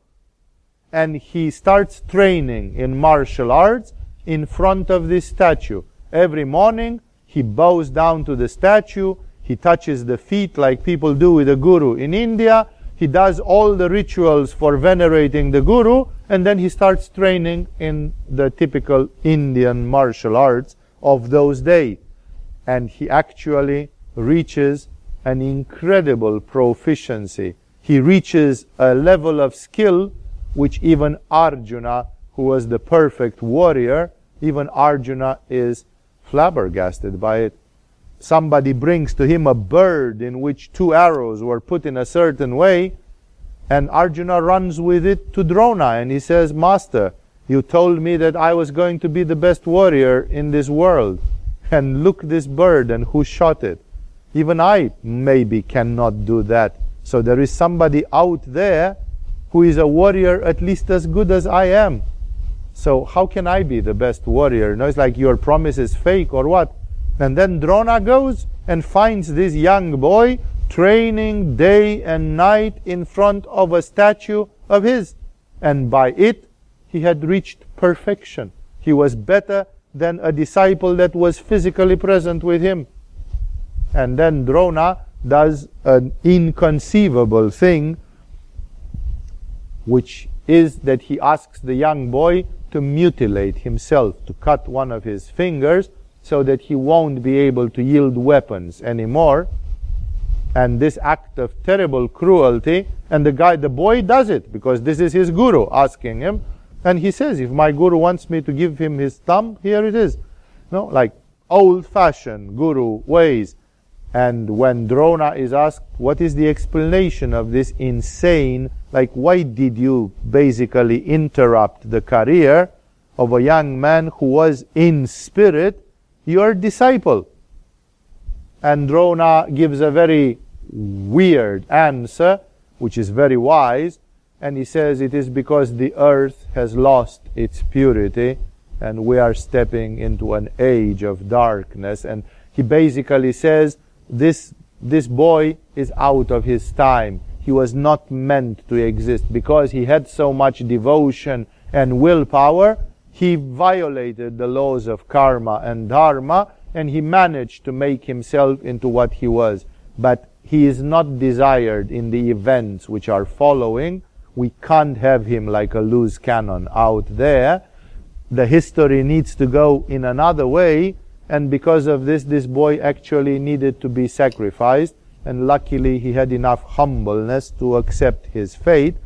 and he starts training in martial arts in front of this statue. Every morning, he bows down to the statue, he touches the feet like people do with a guru in India. He does all the rituals for venerating the guru, and then he starts training in the typical Indian martial arts of those days. And he actually reaches an incredible proficiency. He reaches a level of skill which even Arjuna, who was the perfect warrior, even Arjuna is flabbergasted by it somebody brings to him a bird in which two arrows were put in a certain way, and Arjuna runs with it to Drona and he says, Master, you told me that I was going to be the best warrior in this world. And look this bird and who shot it. Even I maybe cannot do that. So there is somebody out there who is a warrior at least as good as I am. So how can I be the best warrior? No, it's like your promise is fake or what? And then Drona goes and finds this young boy training day and night in front of a statue of his. And by it, he had reached perfection. He was better than a disciple that was physically present with him. And then Drona does an inconceivable thing, which is that he asks the young boy to mutilate himself, to cut one of his fingers so that he won't be able to yield weapons anymore. And this act of terrible cruelty, and the guy, the boy does it because this is his guru asking him. And he says, if my guru wants me to give him his thumb, here it is. No, like old fashioned guru ways. And when Drona is asked, what is the explanation of this insane, like why did you basically interrupt the career of a young man who was in spirit your disciple? And Drona gives a very weird answer, which is very wise, and he says it is because the earth has lost its purity and we are stepping into an age of darkness. And he basically says this, this boy is out of his time. He was not meant to exist because he had so much devotion and willpower. He violated the laws of karma and dharma and he managed to make himself into what he was. But he is not desired in the events which are following. We can't have him like a loose cannon out there. The history needs to go in another way and because of this, this boy actually needed to be sacrificed. And luckily, he had enough humbleness to accept his fate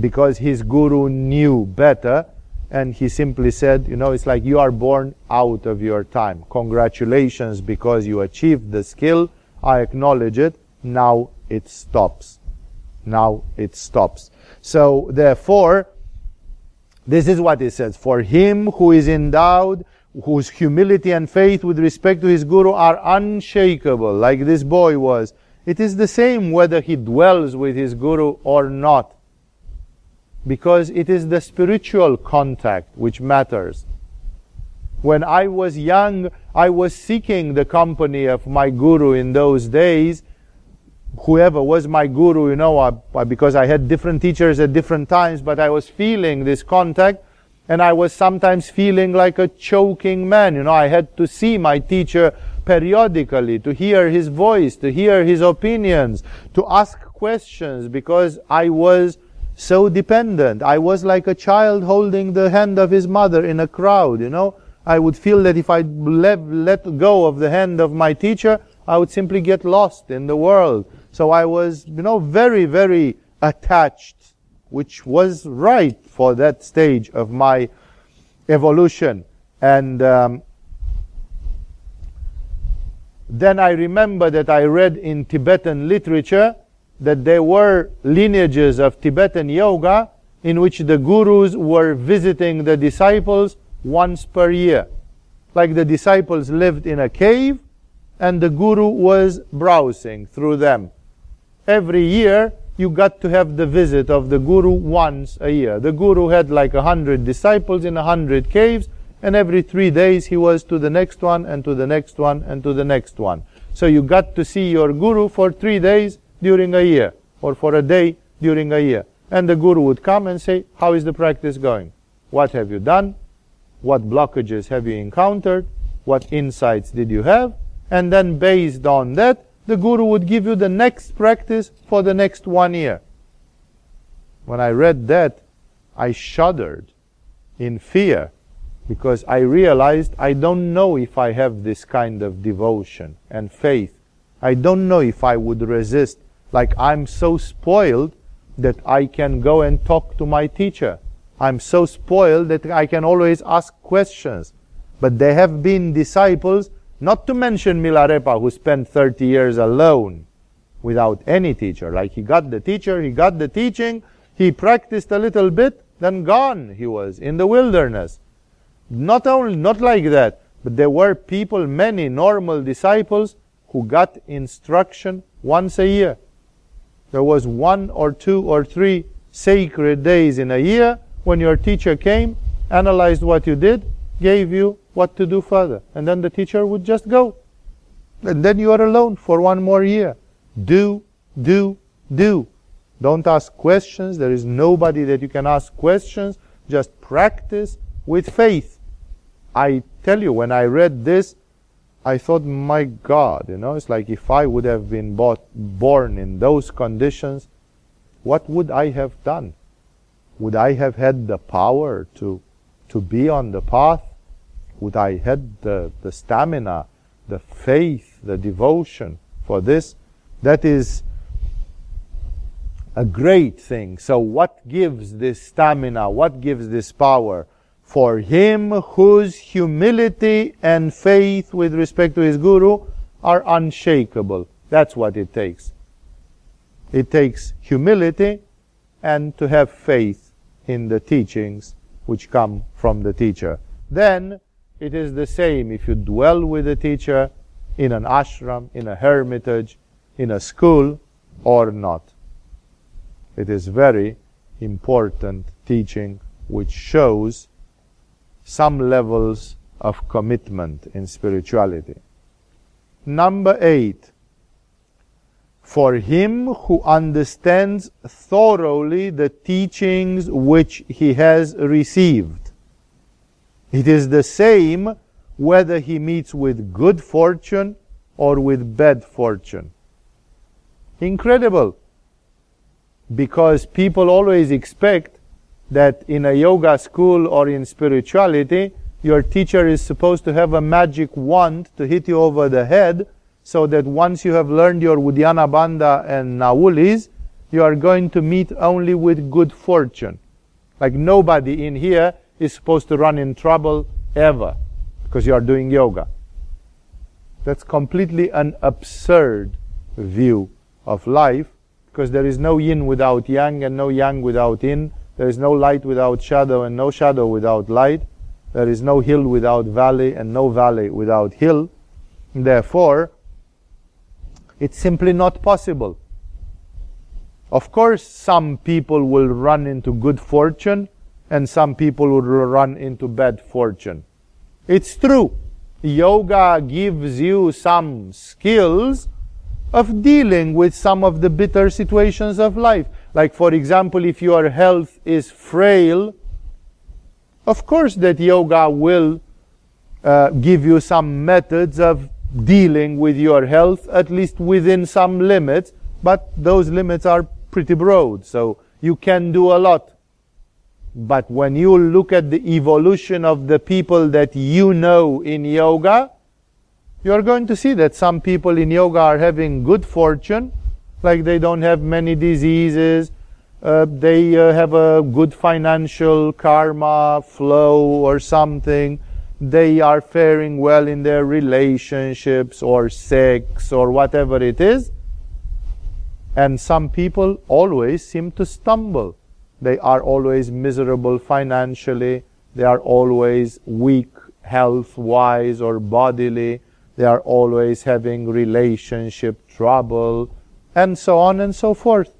because his guru knew better. And he simply said, You know, it's like you are born out of your time. Congratulations because you achieved the skill. I acknowledge it. Now it stops. Now it stops. So, therefore, this is what it says. For him who is endowed whose humility and faith with respect to his guru are unshakable, like this boy was. It is the same whether he dwells with his guru or not. Because it is the spiritual contact which matters. When I was young, I was seeking the company of my guru in those days. Whoever was my guru, you know, I, because I had different teachers at different times, but I was feeling this contact and I was sometimes feeling like a choking man. You know, I had to see my teacher periodically, to hear his voice, to hear his opinions, to ask questions because I was so dependent. I was like a child holding the hand of his mother in a crowd, you know. I would feel that if I let, let go of the hand of my teacher, I would simply get lost in the world. So I was, you know, very, very attached which was right for that stage of my evolution. And um, then I remember that I read in Tibetan literature that there were lineages of Tibetan yoga in which the gurus were visiting the disciples once per year. Like the disciples lived in a cave and the guru was browsing through them. Every year you got to have the visit of the guru once a year. The guru had like a hundred disciples in a hundred caves, and every three days he was to the next one, and to the next one, and to the next one. So you got to see your guru for three days during a year, or for a day during a year. And the guru would come and say, How is the practice going? What have you done? What blockages have you encountered? What insights did you have? And then based on that, the guru would give you the next practice for the next one year. When I read that, I shuddered in fear because I realized I don't know if I have this kind of devotion and faith. I don't know if I would resist. Like I'm so spoiled that I can go and talk to my teacher. I'm so spoiled that I can always ask questions. But there have been disciples not to mention Milarepa, who spent 30 years alone without any teacher. Like he got the teacher, he got the teaching, he practiced a little bit, then gone he was in the wilderness. Not only, not like that, but there were people, many normal disciples, who got instruction once a year. There was one or two or three sacred days in a year when your teacher came, analyzed what you did, gave you what to do further. And then the teacher would just go. And then you are alone for one more year. Do, do, do. Don't ask questions. There is nobody that you can ask questions. Just practice with faith. I tell you, when I read this, I thought, my God, you know, it's like if I would have been bought, born in those conditions, what would I have done? Would I have had the power to, to be on the path? Would I had the, the stamina, the faith, the devotion for this? That is a great thing. So what gives this stamina? What gives this power? For him whose humility and faith with respect to his guru are unshakable. That's what it takes. It takes humility and to have faith in the teachings which come from the teacher. Then it is the same if you dwell with the teacher in an ashram, in a hermitage, in a school, or not. It is very important teaching which shows some levels of commitment in spirituality. Number eight, for him who understands thoroughly the teachings which he has received. It is the same whether he meets with good fortune or with bad fortune. Incredible. Because people always expect that in a yoga school or in spirituality, your teacher is supposed to have a magic wand to hit you over the head so that once you have learned your Uddiyana Bandha and Naulis, you are going to meet only with good fortune. Like nobody in here is supposed to run in trouble ever because you are doing yoga. That's completely an absurd view of life because there is no yin without yang and no yang without yin. There is no light without shadow and no shadow without light. There is no hill without valley and no valley without hill. Therefore, it's simply not possible. Of course, some people will run into good fortune and some people will run into bad fortune. It's true. Yoga gives you some skills of dealing with some of the bitter situations of life. Like, for example, if your health is frail, of course that yoga will uh, give you some methods of dealing with your health, at least within some limits, but those limits are pretty broad, so you can do a lot. But when you look at the evolution of the people that you know in yoga, you are going to see that some people in yoga are having good fortune, like they don't have many diseases, uh, they uh, have a good financial karma flow or something they are faring well in their relationships or sex or whatever it is. And some people always seem to stumble. They are always miserable financially. They are always weak health wise or bodily. They are always having relationship trouble and so on and so forth.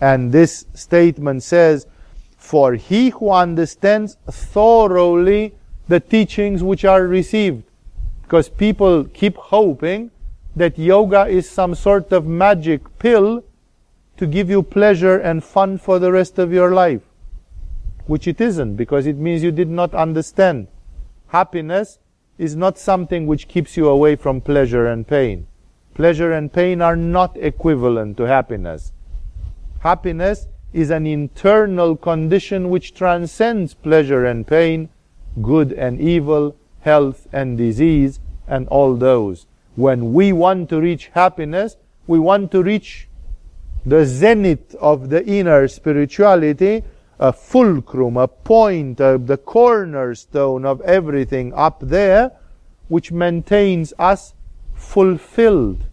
And this statement says, For he who understands thoroughly the teachings which are received. Because people keep hoping that yoga is some sort of magic pill to give you pleasure and fun for the rest of your life. Which it isn't, because it means you did not understand. Happiness is not something which keeps you away from pleasure and pain. Pleasure and pain are not equivalent to happiness. Happiness is an internal condition which transcends pleasure and pain good and evil, health and disease, and all those. When we want to reach happiness, we want to reach the zenith of the inner spirituality, a fulcrum, a point, uh, the cornerstone of everything up there, which maintains us fulfilled.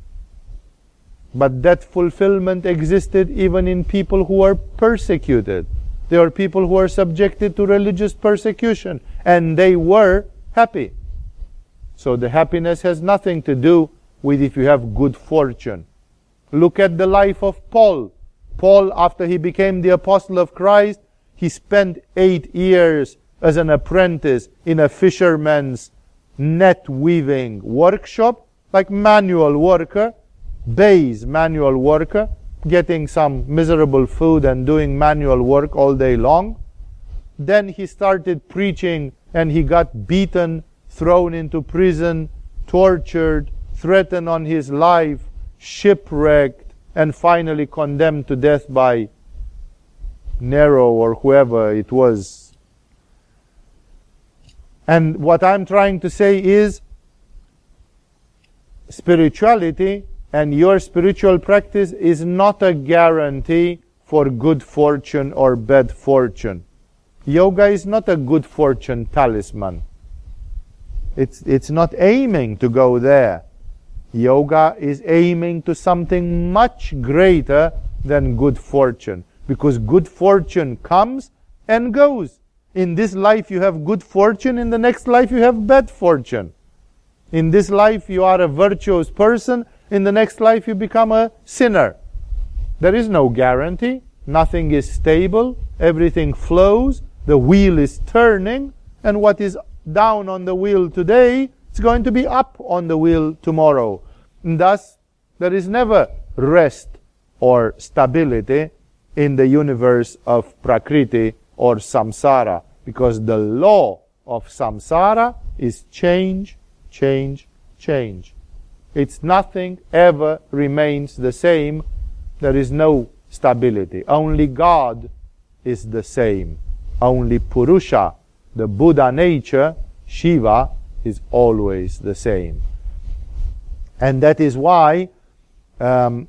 But that fulfillment existed even in people who are persecuted. There are people who are subjected to religious persecution and they were happy. So the happiness has nothing to do with if you have good fortune. Look at the life of Paul. Paul, after he became the apostle of Christ, he spent eight years as an apprentice in a fisherman's net weaving workshop, like manual worker, base manual worker, getting some miserable food and doing manual work all day long. Then he started preaching and he got beaten, thrown into prison, tortured, threatened on his life, shipwrecked, and finally condemned to death by Nero or whoever it was. And what I'm trying to say is spirituality and your spiritual practice is not a guarantee for good fortune or bad fortune. Yoga is not a good fortune talisman. It's, it's not aiming to go there. Yoga is aiming to something much greater than good fortune. Because good fortune comes and goes. In this life you have good fortune, in the next life you have bad fortune. In this life you are a virtuous person, in the next life you become a sinner. There is no guarantee. Nothing is stable. Everything flows. The wheel is turning. And what is down on the wheel today is going to be up on the wheel tomorrow. And thus, there is never rest or stability in the universe of Prakriti or samsara because the law of samsara is change, change, change. It's nothing ever remains the same. There is no stability. Only God is the same. Only Purusha, the Buddha nature, Shiva, is always the same. And that is why um,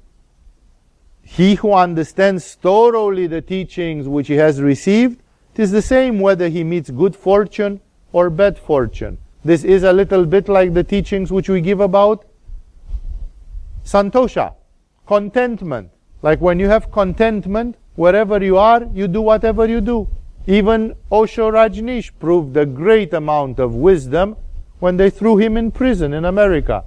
he who understands thoroughly the teachings which he has received, it is the same whether he meets good fortune or bad fortune. This is a little bit like the teachings which we give about Santosha, contentment. Like when you have contentment, wherever you are, you do whatever you do. Even Osho Rajneesh proved a great amount of wisdom when they threw him in prison in America.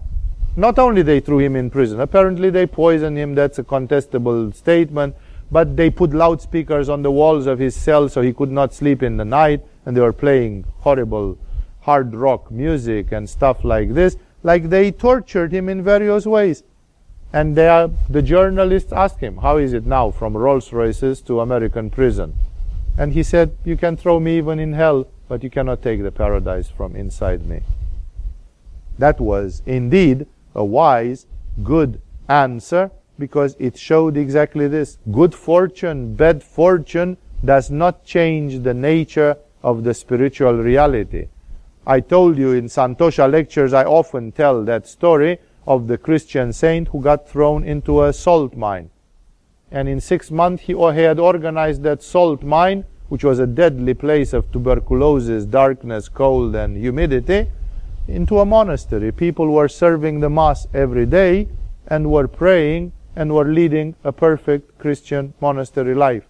Not only they threw him in prison, apparently they poisoned him, that's a contestable statement, but they put loudspeakers on the walls of his cell so he could not sleep in the night, and they were playing horrible hard rock music and stuff like this. Like they tortured him in various ways. And are, the journalists asked him, How is it now from Rolls Royces to American prison? And he said, You can throw me even in hell, but you cannot take the paradise from inside me. That was indeed a wise, good answer because it showed exactly this. Good fortune, bad fortune does not change the nature of the spiritual reality. I told you in Santosha lectures, I often tell that story of the Christian saint who got thrown into a salt mine. And in six months, he, he had organized that salt mine, which was a deadly place of tuberculosis, darkness, cold, and humidity, into a monastery. People were serving the Mass every day and were praying and were leading a perfect Christian monastery life.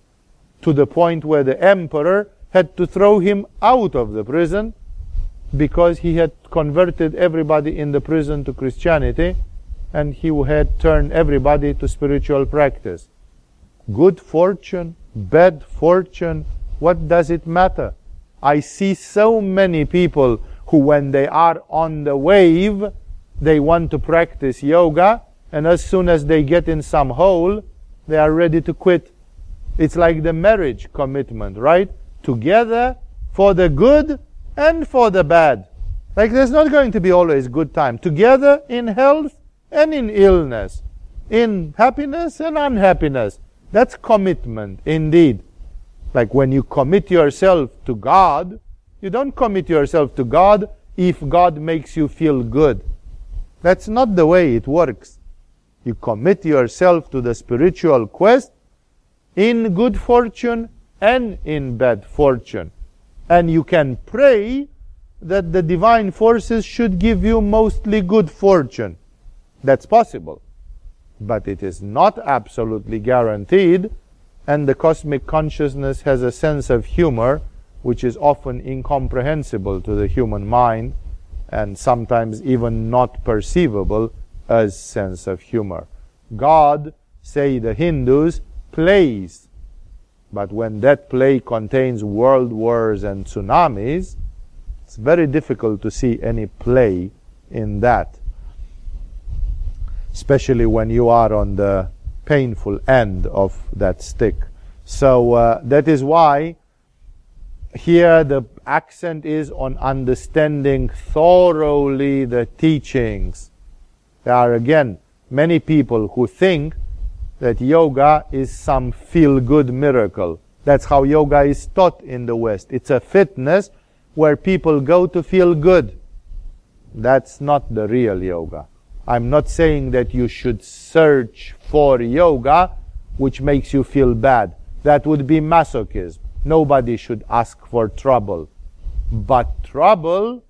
To the point where the emperor had to throw him out of the prison because he had converted everybody in the prison to Christianity and he had turned everybody to spiritual practice. Good fortune, bad fortune, what does it matter? I see so many people who, when they are on the wave, they want to practice yoga, and as soon as they get in some hole, they are ready to quit. It's like the marriage commitment, right? Together for the good and for the bad. Like there's not going to be always good time. Together in health and in illness, in happiness and unhappiness. That's commitment indeed. Like when you commit yourself to God, you don't commit yourself to God if God makes you feel good. That's not the way it works. You commit yourself to the spiritual quest in good fortune and in bad fortune. And you can pray that the divine forces should give you mostly good fortune. That's possible. But it is not absolutely guaranteed, and the cosmic consciousness has a sense of humor which is often incomprehensible to the human mind and sometimes even not perceivable as sense of humor. God, say the Hindus, plays but when that play contains world wars and tsunamis, it's very difficult to see any play in that. Especially when you are on the painful end of that stick. So uh, that is why here the accent is on understanding thoroughly the teachings. There are again many people who think that yoga is some feel good miracle. That's how yoga is taught in the West. It's a fitness where people go to feel good. That's not the real yoga. I'm not saying that you should search for yoga which makes you feel bad. That would be masochism. Nobody should ask for trouble. But trouble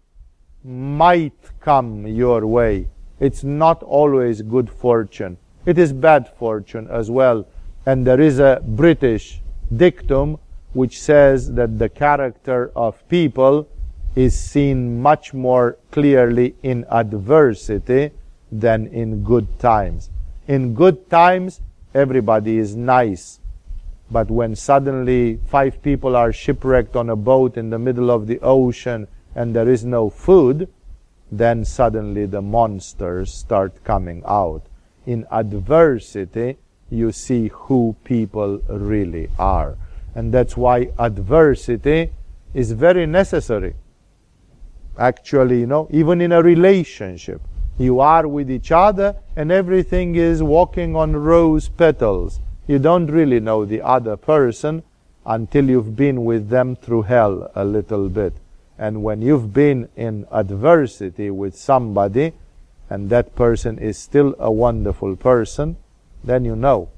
might come your way. It's not always good fortune. It is bad fortune as well. And there is a British dictum which says that the character of people is seen much more clearly in adversity than in good times. In good times, everybody is nice. But when suddenly five people are shipwrecked on a boat in the middle of the ocean and there is no food, then suddenly the monsters start coming out. In adversity, you see who people really are. And that's why adversity is very necessary. Actually, you know, even in a relationship, you are with each other and everything is walking on rose petals. You don't really know the other person until you've been with them through hell a little bit. And when you've been in adversity with somebody and that person is still a wonderful person, then you know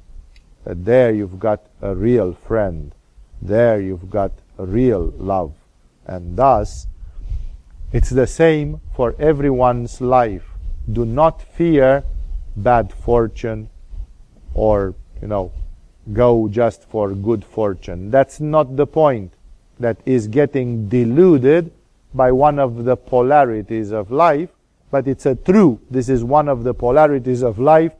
that there you've got a real friend. There you've got real love. And thus, it's the same for everyone's life. Do not fear bad fortune or, you know, go just for good fortune. That's not the point. That is getting deluded by one of the polarities of life, but it's a true. This is one of the polarities of life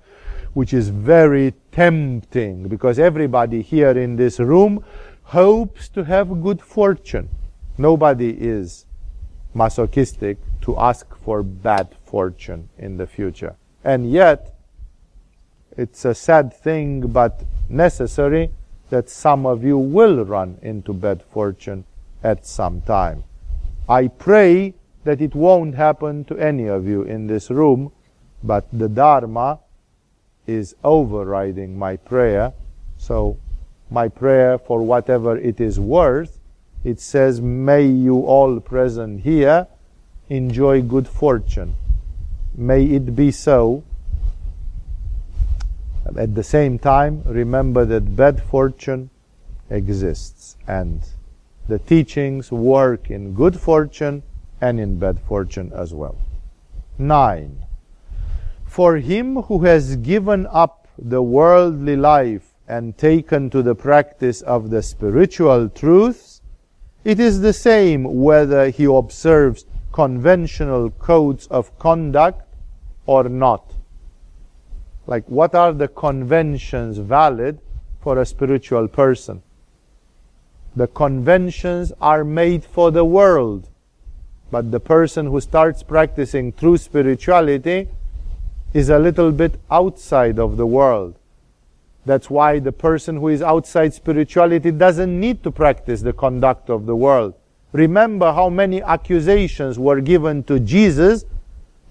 which is very tempting because everybody here in this room hopes to have good fortune. Nobody is masochistic to ask for bad fortune in the future. And yet, it's a sad thing but necessary that some of you will run into bad fortune at some time. I pray that it won't happen to any of you in this room, but the Dharma is overriding my prayer. So, my prayer, for whatever it is worth, it says, May you all present here enjoy good fortune. May it be so. At the same time, remember that bad fortune exists and the teachings work in good fortune and in bad fortune as well. 9. For him who has given up the worldly life and taken to the practice of the spiritual truths, it is the same whether he observes conventional codes of conduct or not. Like, what are the conventions valid for a spiritual person? The conventions are made for the world. But the person who starts practicing true spirituality is a little bit outside of the world. That's why the person who is outside spirituality doesn't need to practice the conduct of the world. Remember how many accusations were given to Jesus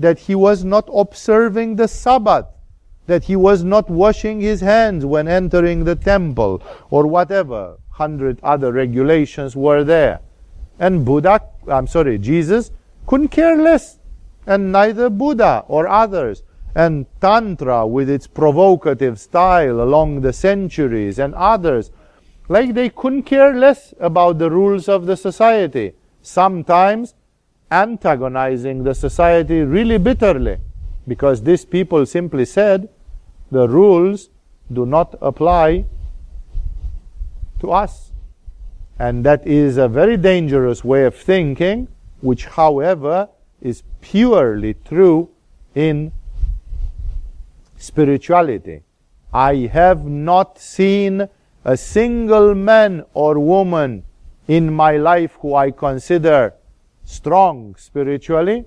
that he was not observing the Sabbath, that he was not washing his hands when entering the temple, or whatever hundred other regulations were there. And Buddha, I'm sorry, Jesus couldn't care less, and neither Buddha or others and Tantra with its provocative style along the centuries and others, like they couldn't care less about the rules of the society, sometimes antagonizing the society really bitterly, because these people simply said the rules do not apply to us. And that is a very dangerous way of thinking, which, however, is purely true in spirituality. I have not seen a single man or woman in my life who I consider strong spiritually,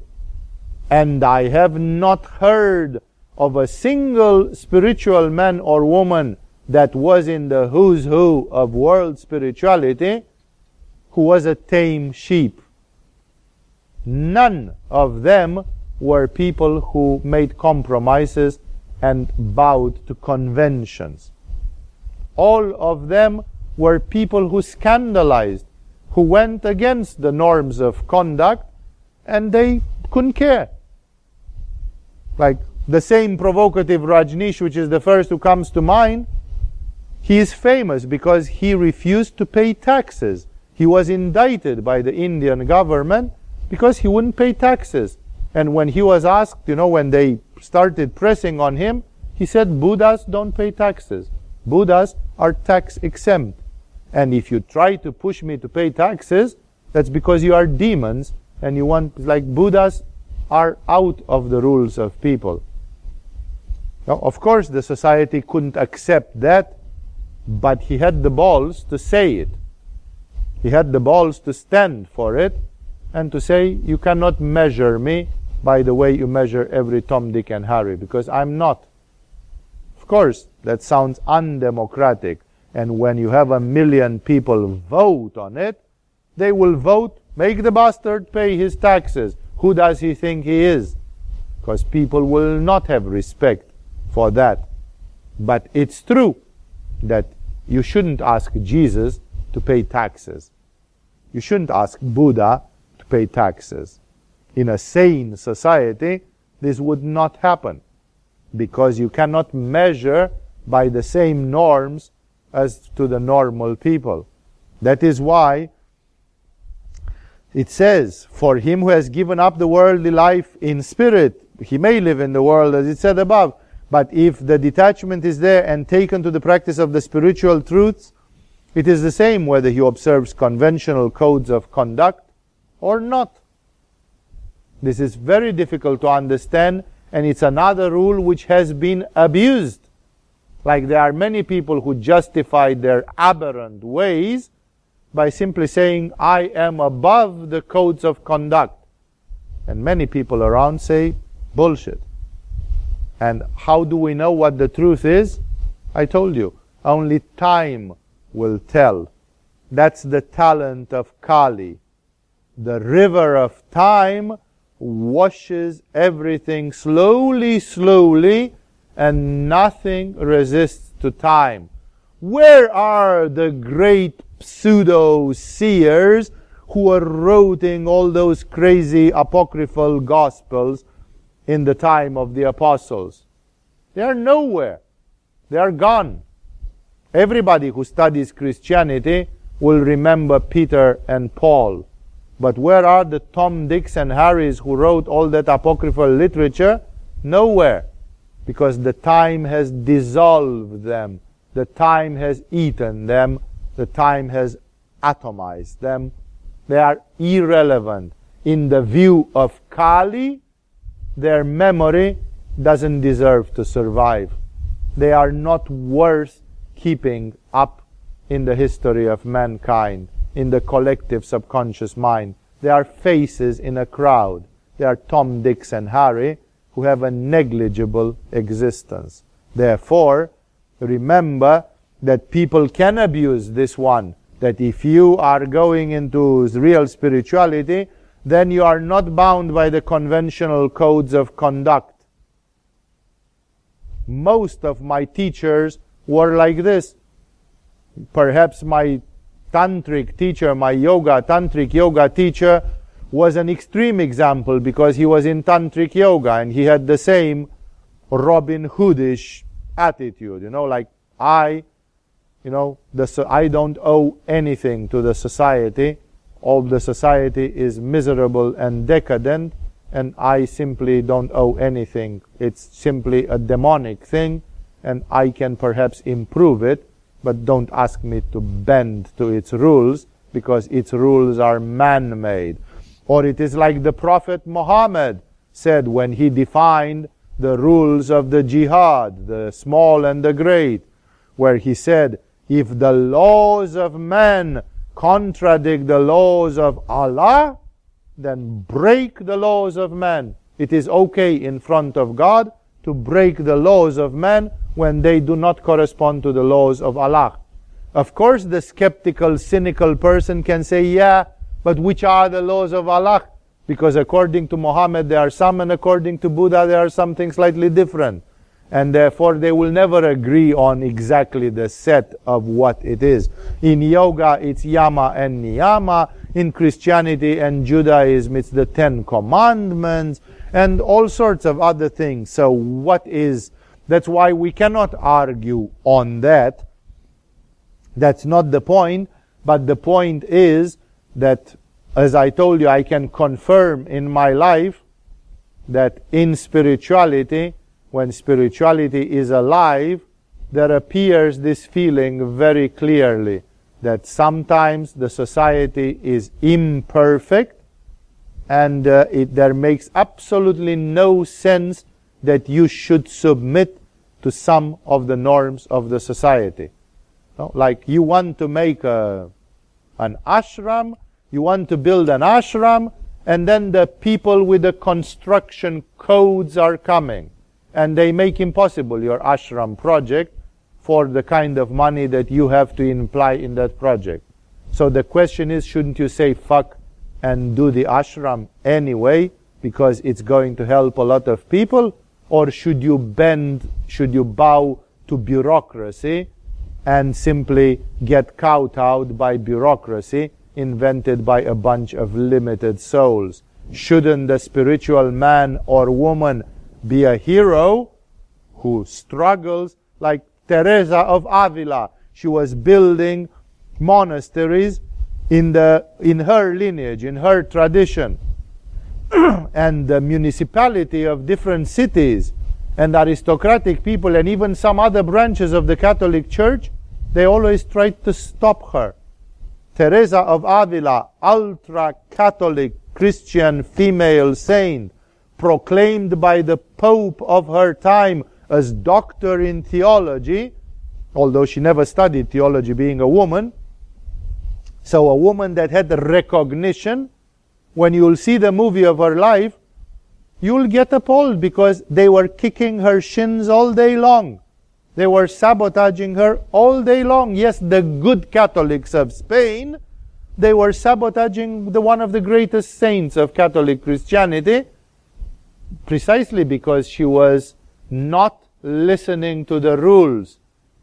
and I have not heard of a single spiritual man or woman that was in the who's who of world spirituality who was a tame sheep. None of them were people who made compromises and bowed to conventions. All of them were people who scandalized, who went against the norms of conduct, and they couldn't care. Like the same provocative Rajneesh, which is the first who comes to mind, he is famous because he refused to pay taxes. He was indicted by the Indian government because he wouldn't pay taxes. And when he was asked, you know, when they started pressing on him, he said, Buddhas don't pay taxes. Buddhas are tax exempt. And if you try to push me to pay taxes, that's because you are demons and you want, like Buddhas are out of the rules of people. Now, of course, the society couldn't accept that, but he had the balls to say it. He had the balls to stand for it and to say, You cannot measure me by the way you measure every Tom, Dick, and Harry, because I'm not. Of course, that sounds undemocratic. And when you have a million people vote on it, they will vote, make the bastard pay his taxes. Who does he think he is? Because people will not have respect for that. But it's true that you shouldn't ask Jesus to pay taxes. You shouldn't ask Buddha to pay taxes. In a sane society, this would not happen because you cannot measure by the same norms as to the normal people. That is why it says, For him who has given up the worldly life in spirit, he may live in the world as it said above, but if the detachment is there and taken to the practice of the spiritual truths, it is the same whether he observes conventional codes of conduct or not. This is very difficult to understand, and it's another rule which has been abused. Like there are many people who justify their aberrant ways by simply saying, I am above the codes of conduct. And many people around say, bullshit. And how do we know what the truth is? I told you, only time will tell. That's the talent of Kali. The river of time washes everything slowly, slowly, and nothing resists to time. Where are the great pseudo seers who are writing all those crazy apocryphal gospels in the time of the apostles. They are nowhere. They are gone. Everybody who studies Christianity will remember Peter and Paul. But where are the Tom, Dicks, and Harrys who wrote all that apocryphal literature? Nowhere. Because the time has dissolved them. The time has eaten them. The time has atomized them. They are irrelevant. In the view of Kali, their memory doesn't deserve to survive. They are not worth keeping up in the history of mankind, in the collective subconscious mind. They are faces in a crowd. They are Tom, Dicks, and Harry who have a negligible existence. Therefore, remember that people can abuse this one. That if you are going into real spirituality, then you are not bound by the conventional codes of conduct. Most of my teachers were like this. Perhaps my tantric teacher, my yoga, tantric yoga teacher, was an extreme example because he was in tantric yoga and he had the same Robin Hoodish attitude, you know, like I, you know, the, I don't owe anything to the society all the society is miserable and decadent, and I simply don't owe anything. It's simply a demonic thing, and I can perhaps improve it, but don't ask me to bend to its rules, because its rules are man made. Or it is like the Prophet Muhammad said when he defined the rules of the jihad, the small and the great, where he said, if the laws of man contradict the laws of Allah, then break the laws of man. It is okay in front of God to break the laws of man when they do not correspond to the laws of Allah. Of course, the skeptical, cynical person can say, yeah, but which are the laws of Allah? Because according to Muhammad, there are some, and according to Buddha, there are something slightly different. And therefore, they will never agree on exactly the set of what it is. In yoga, it's yama and niyama. In Christianity and Judaism, it's the Ten Commandments and all sorts of other things. So, what is, that's why we cannot argue on that. That's not the point, but the point is that, as I told you, I can confirm in my life that in spirituality, when spirituality is alive, there appears this feeling very clearly that sometimes the society is imperfect and uh, it, there makes absolutely no sense that you should submit to some of the norms of the society. No? Like you want to make a, an ashram, you want to build an ashram, and then the people with the construction codes are coming, and they make impossible your ashram project for the kind of money that you have to imply in that project. So the question is, shouldn't you say fuck and do the ashram anyway because it's going to help a lot of people? Or should you bend, should you bow to bureaucracy and simply get kowtowed by bureaucracy invented by a bunch of limited souls? Shouldn't the spiritual man or woman be a hero who struggles like Teresa of Avila? She was building monasteries in, the, in her lineage, in her tradition. and the municipality of different cities and aristocratic people and even some other branches of the Catholic Church, they always tried to stop her. Teresa of Avila, ultra Catholic Christian female saint, proclaimed by the Pope of her time as doctor in theology, although she never studied theology being a woman, so a woman that had recognition, when you'll see the movie of her life, you'll get appalled because they were kicking her shins all day long. They were sabotaging her all day long. Yes, the good Catholics of Spain, they were sabotaging the one of the greatest saints of Catholic Christianity precisely because she was not listening to the rules.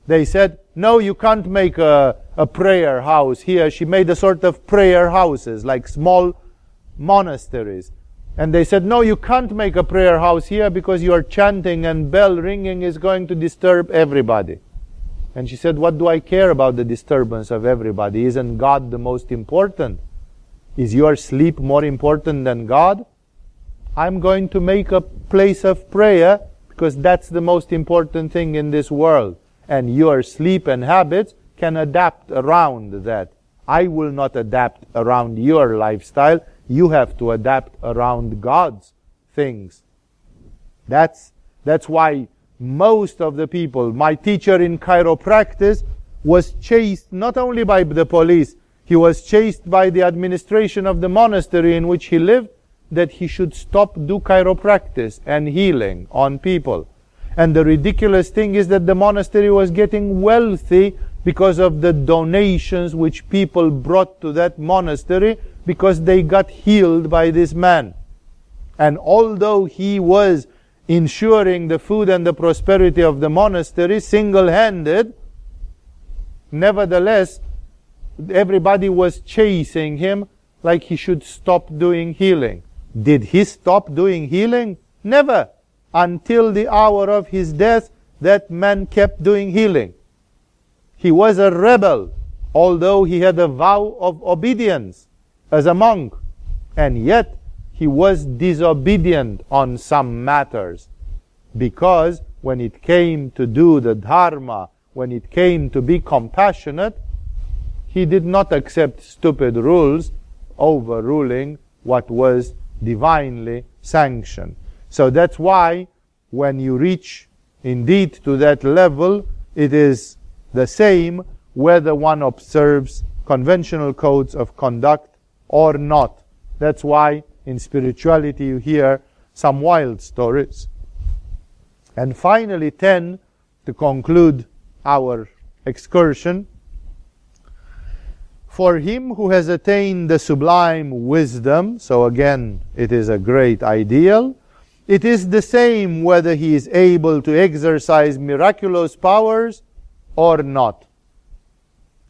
They said, no, you can't make a, a prayer house here. She made a sort of prayer houses, like small monasteries. And they said, no, you can't make a prayer house here because your chanting and bell ringing is going to disturb everybody. And she said, what do I care about the disturbance of everybody? Isn't God the most important? Is your sleep more important than God? I'm going to make a place of prayer because that's the most important thing in this world and your sleep and habits can adapt around that. I will not adapt around your lifestyle. You have to adapt around God's things. That's, that's why most of the people, my teacher in chiropractic was chased not only by the police, he was chased by the administration of the monastery in which he lived that he should stop do chiropractic and healing on people. And the ridiculous thing is that the monastery was getting wealthy because of the donations which people brought to that monastery because they got healed by this man. And although he was ensuring the food and the prosperity of the monastery single handed, nevertheless, everybody was chasing him like he should stop doing healing. Did he stop doing healing? Never until the hour of his death, that man kept doing healing. He was a rebel, although he had a vow of obedience as a monk, and yet he was disobedient on some matters. Because when it came to do the Dharma, when it came to be compassionate, he did not accept stupid rules overruling what was divinely sanctioned. So that's why when you reach indeed to that level, it is the same whether one observes conventional codes of conduct or not. That's why in spirituality you hear some wild stories. And finally, 10, to conclude our excursion, For him who has attained the sublime wisdom, so again, it is a great ideal, it is the same whether he is able to exercise miraculous powers or not.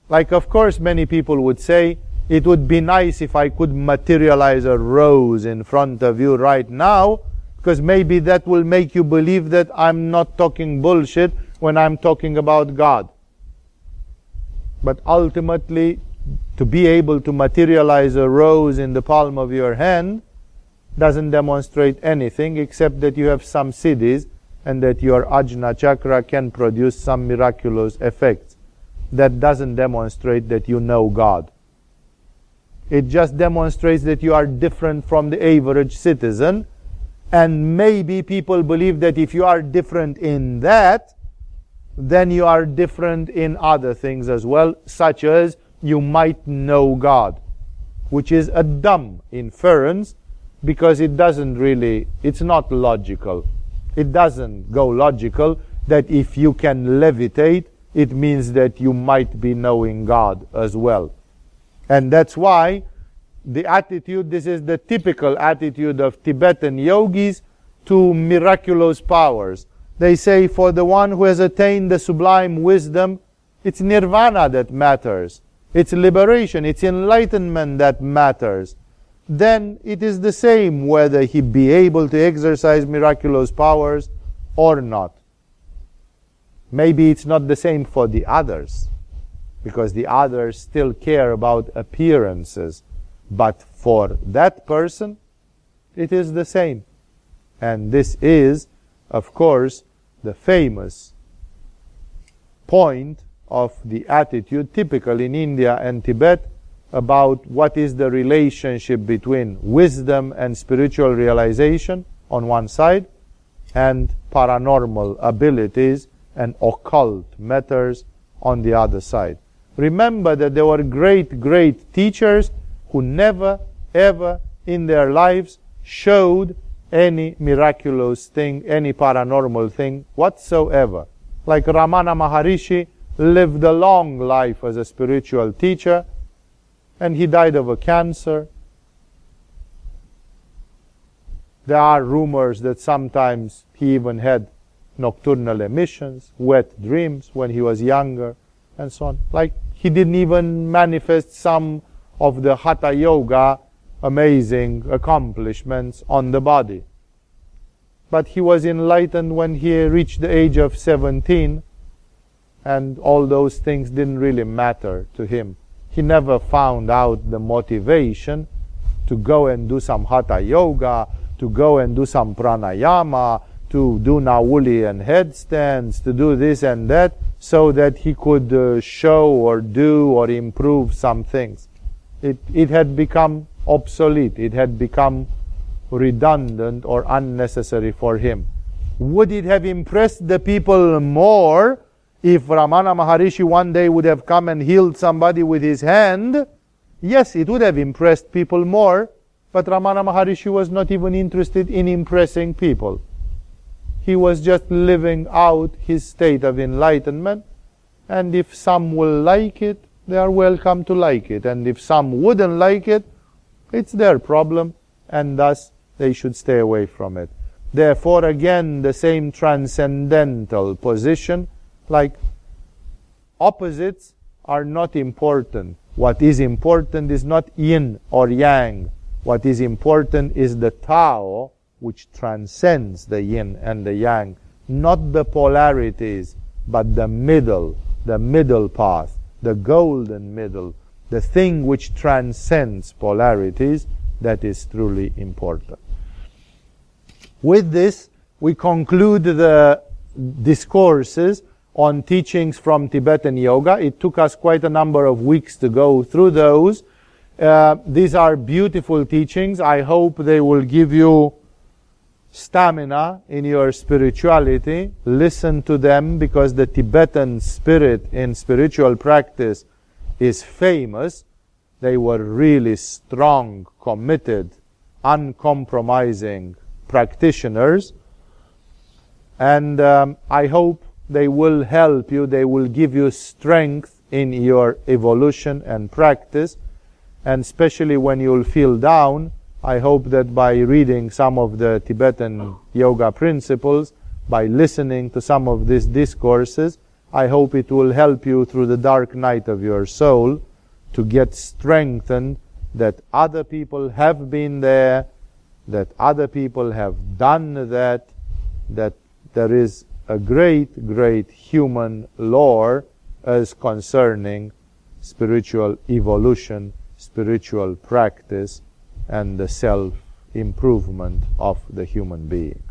Like, of course, many people would say, it would be nice if I could materialize a rose in front of you right now, because maybe that will make you believe that I'm not talking bullshit when I'm talking about God. But ultimately, to be able to materialize a rose in the palm of your hand doesn't demonstrate anything except that you have some siddhis and that your ajna chakra can produce some miraculous effects. That doesn't demonstrate that you know God. It just demonstrates that you are different from the average citizen. And maybe people believe that if you are different in that, then you are different in other things as well, such as you might know God, which is a dumb inference because it doesn't really, it's not logical. It doesn't go logical that if you can levitate, it means that you might be knowing God as well. And that's why the attitude, this is the typical attitude of Tibetan yogis to miraculous powers. They say, for the one who has attained the sublime wisdom, it's nirvana that matters. It's liberation, it's enlightenment that matters. Then it is the same whether he be able to exercise miraculous powers or not. Maybe it's not the same for the others, because the others still care about appearances. But for that person, it is the same. And this is, of course, the famous point of the attitude typical in India and Tibet about what is the relationship between wisdom and spiritual realization on one side and paranormal abilities and occult matters on the other side. Remember that there were great, great teachers who never, ever in their lives showed any miraculous thing, any paranormal thing whatsoever. Like Ramana Maharishi lived a long life as a spiritual teacher, and he died of a cancer. There are rumors that sometimes he even had nocturnal emissions, wet dreams when he was younger, and so on. Like he didn't even manifest some of the Hatha Yoga amazing accomplishments on the body. But he was enlightened when he reached the age of 17, and all those things didn't really matter to him. He never found out the motivation to go and do some Hatha Yoga, to go and do some pranayama, to do Nauli and headstands, to do this and that, so that he could uh, show or do or improve some things it, it had become obsolete, it had become redundant or unnecessary for him. Would it have impressed the people more if Ramana Maharishi one day would have come and healed somebody with his hand? Yes, it would have impressed people more, but Ramana Maharishi was not even interested in impressing people. He was just living out his state of enlightenment, and if some will like it, they are welcome to like it. And if some wouldn't like it, it's their problem, and thus they should stay away from it. Therefore, again, the same transcendental position, like opposites are not important. What is important is not yin or yang. What is important is the Tao, which transcends the yin and the yang. Not the polarities, but the middle, the middle path the golden middle, the thing which transcends polarities, that is truly important. With this, we conclude the discourses on teachings from Tibetan yoga. It took us quite a number of weeks to go through those. Uh, these are beautiful teachings. I hope they will give you stamina in your spirituality, listen to them because the Tibetan spirit in spiritual practice is famous. They were really strong, committed, uncompromising practitioners. And um, I hope they will help you, they will give you strength in your evolution and practice. And especially when you'll feel down, I hope that by reading some of the Tibetan yoga principles, by listening to some of these discourses, I hope it will help you through the dark night of your soul to get strengthened that other people have been there, that other people have done that, that there is a great, great human lore as concerning spiritual evolution, spiritual practice, and the self improvement of the human being.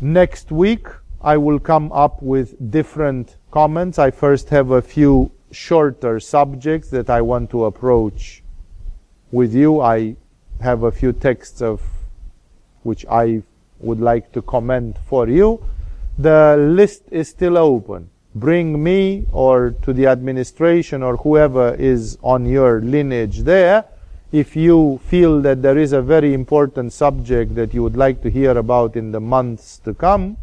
Next week, I will come up with different comments. I first have a few shorter subjects that I want to approach with you. I have a few texts of which I would like to comment for you. The list is still open. Bring me or to the administration or whoever is on your lineage there. If you feel that there is a very important subject that you would like to hear about in the months to come,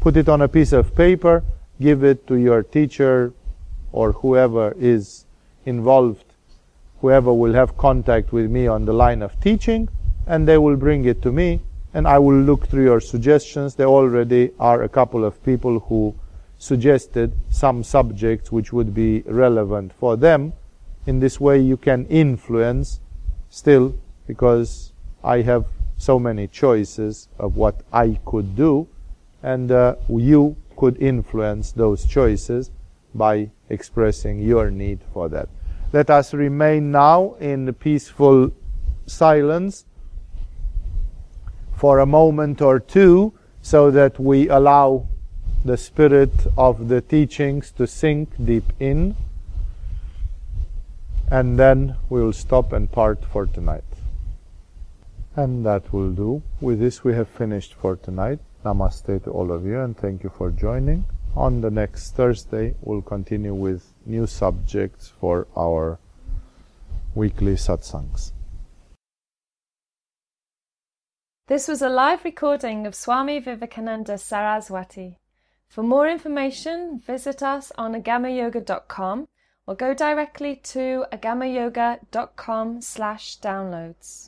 put it on a piece of paper, give it to your teacher or whoever is involved whoever will have contact with me on the line of teaching, and they will bring it to me, and I will look through your suggestions. There already are a couple of people who suggested some subjects which would be relevant for them. In this way, you can influence still, because I have so many choices of what I could do, and uh, you could influence those choices by expressing your need for that. Let us remain now in peaceful silence for a moment or two so that we allow the spirit of the teachings to sink deep in. And then we will stop and part for tonight. And that will do. With this, we have finished for tonight. Namaste to all of you, and thank you for joining. On the next Thursday, we'll continue with new subjects for our weekly satsangs. This was a live recording of Swami Vivekananda Saraswati. For more information, visit us on agamayoga.com or go directly to agamayoga.com slash downloads.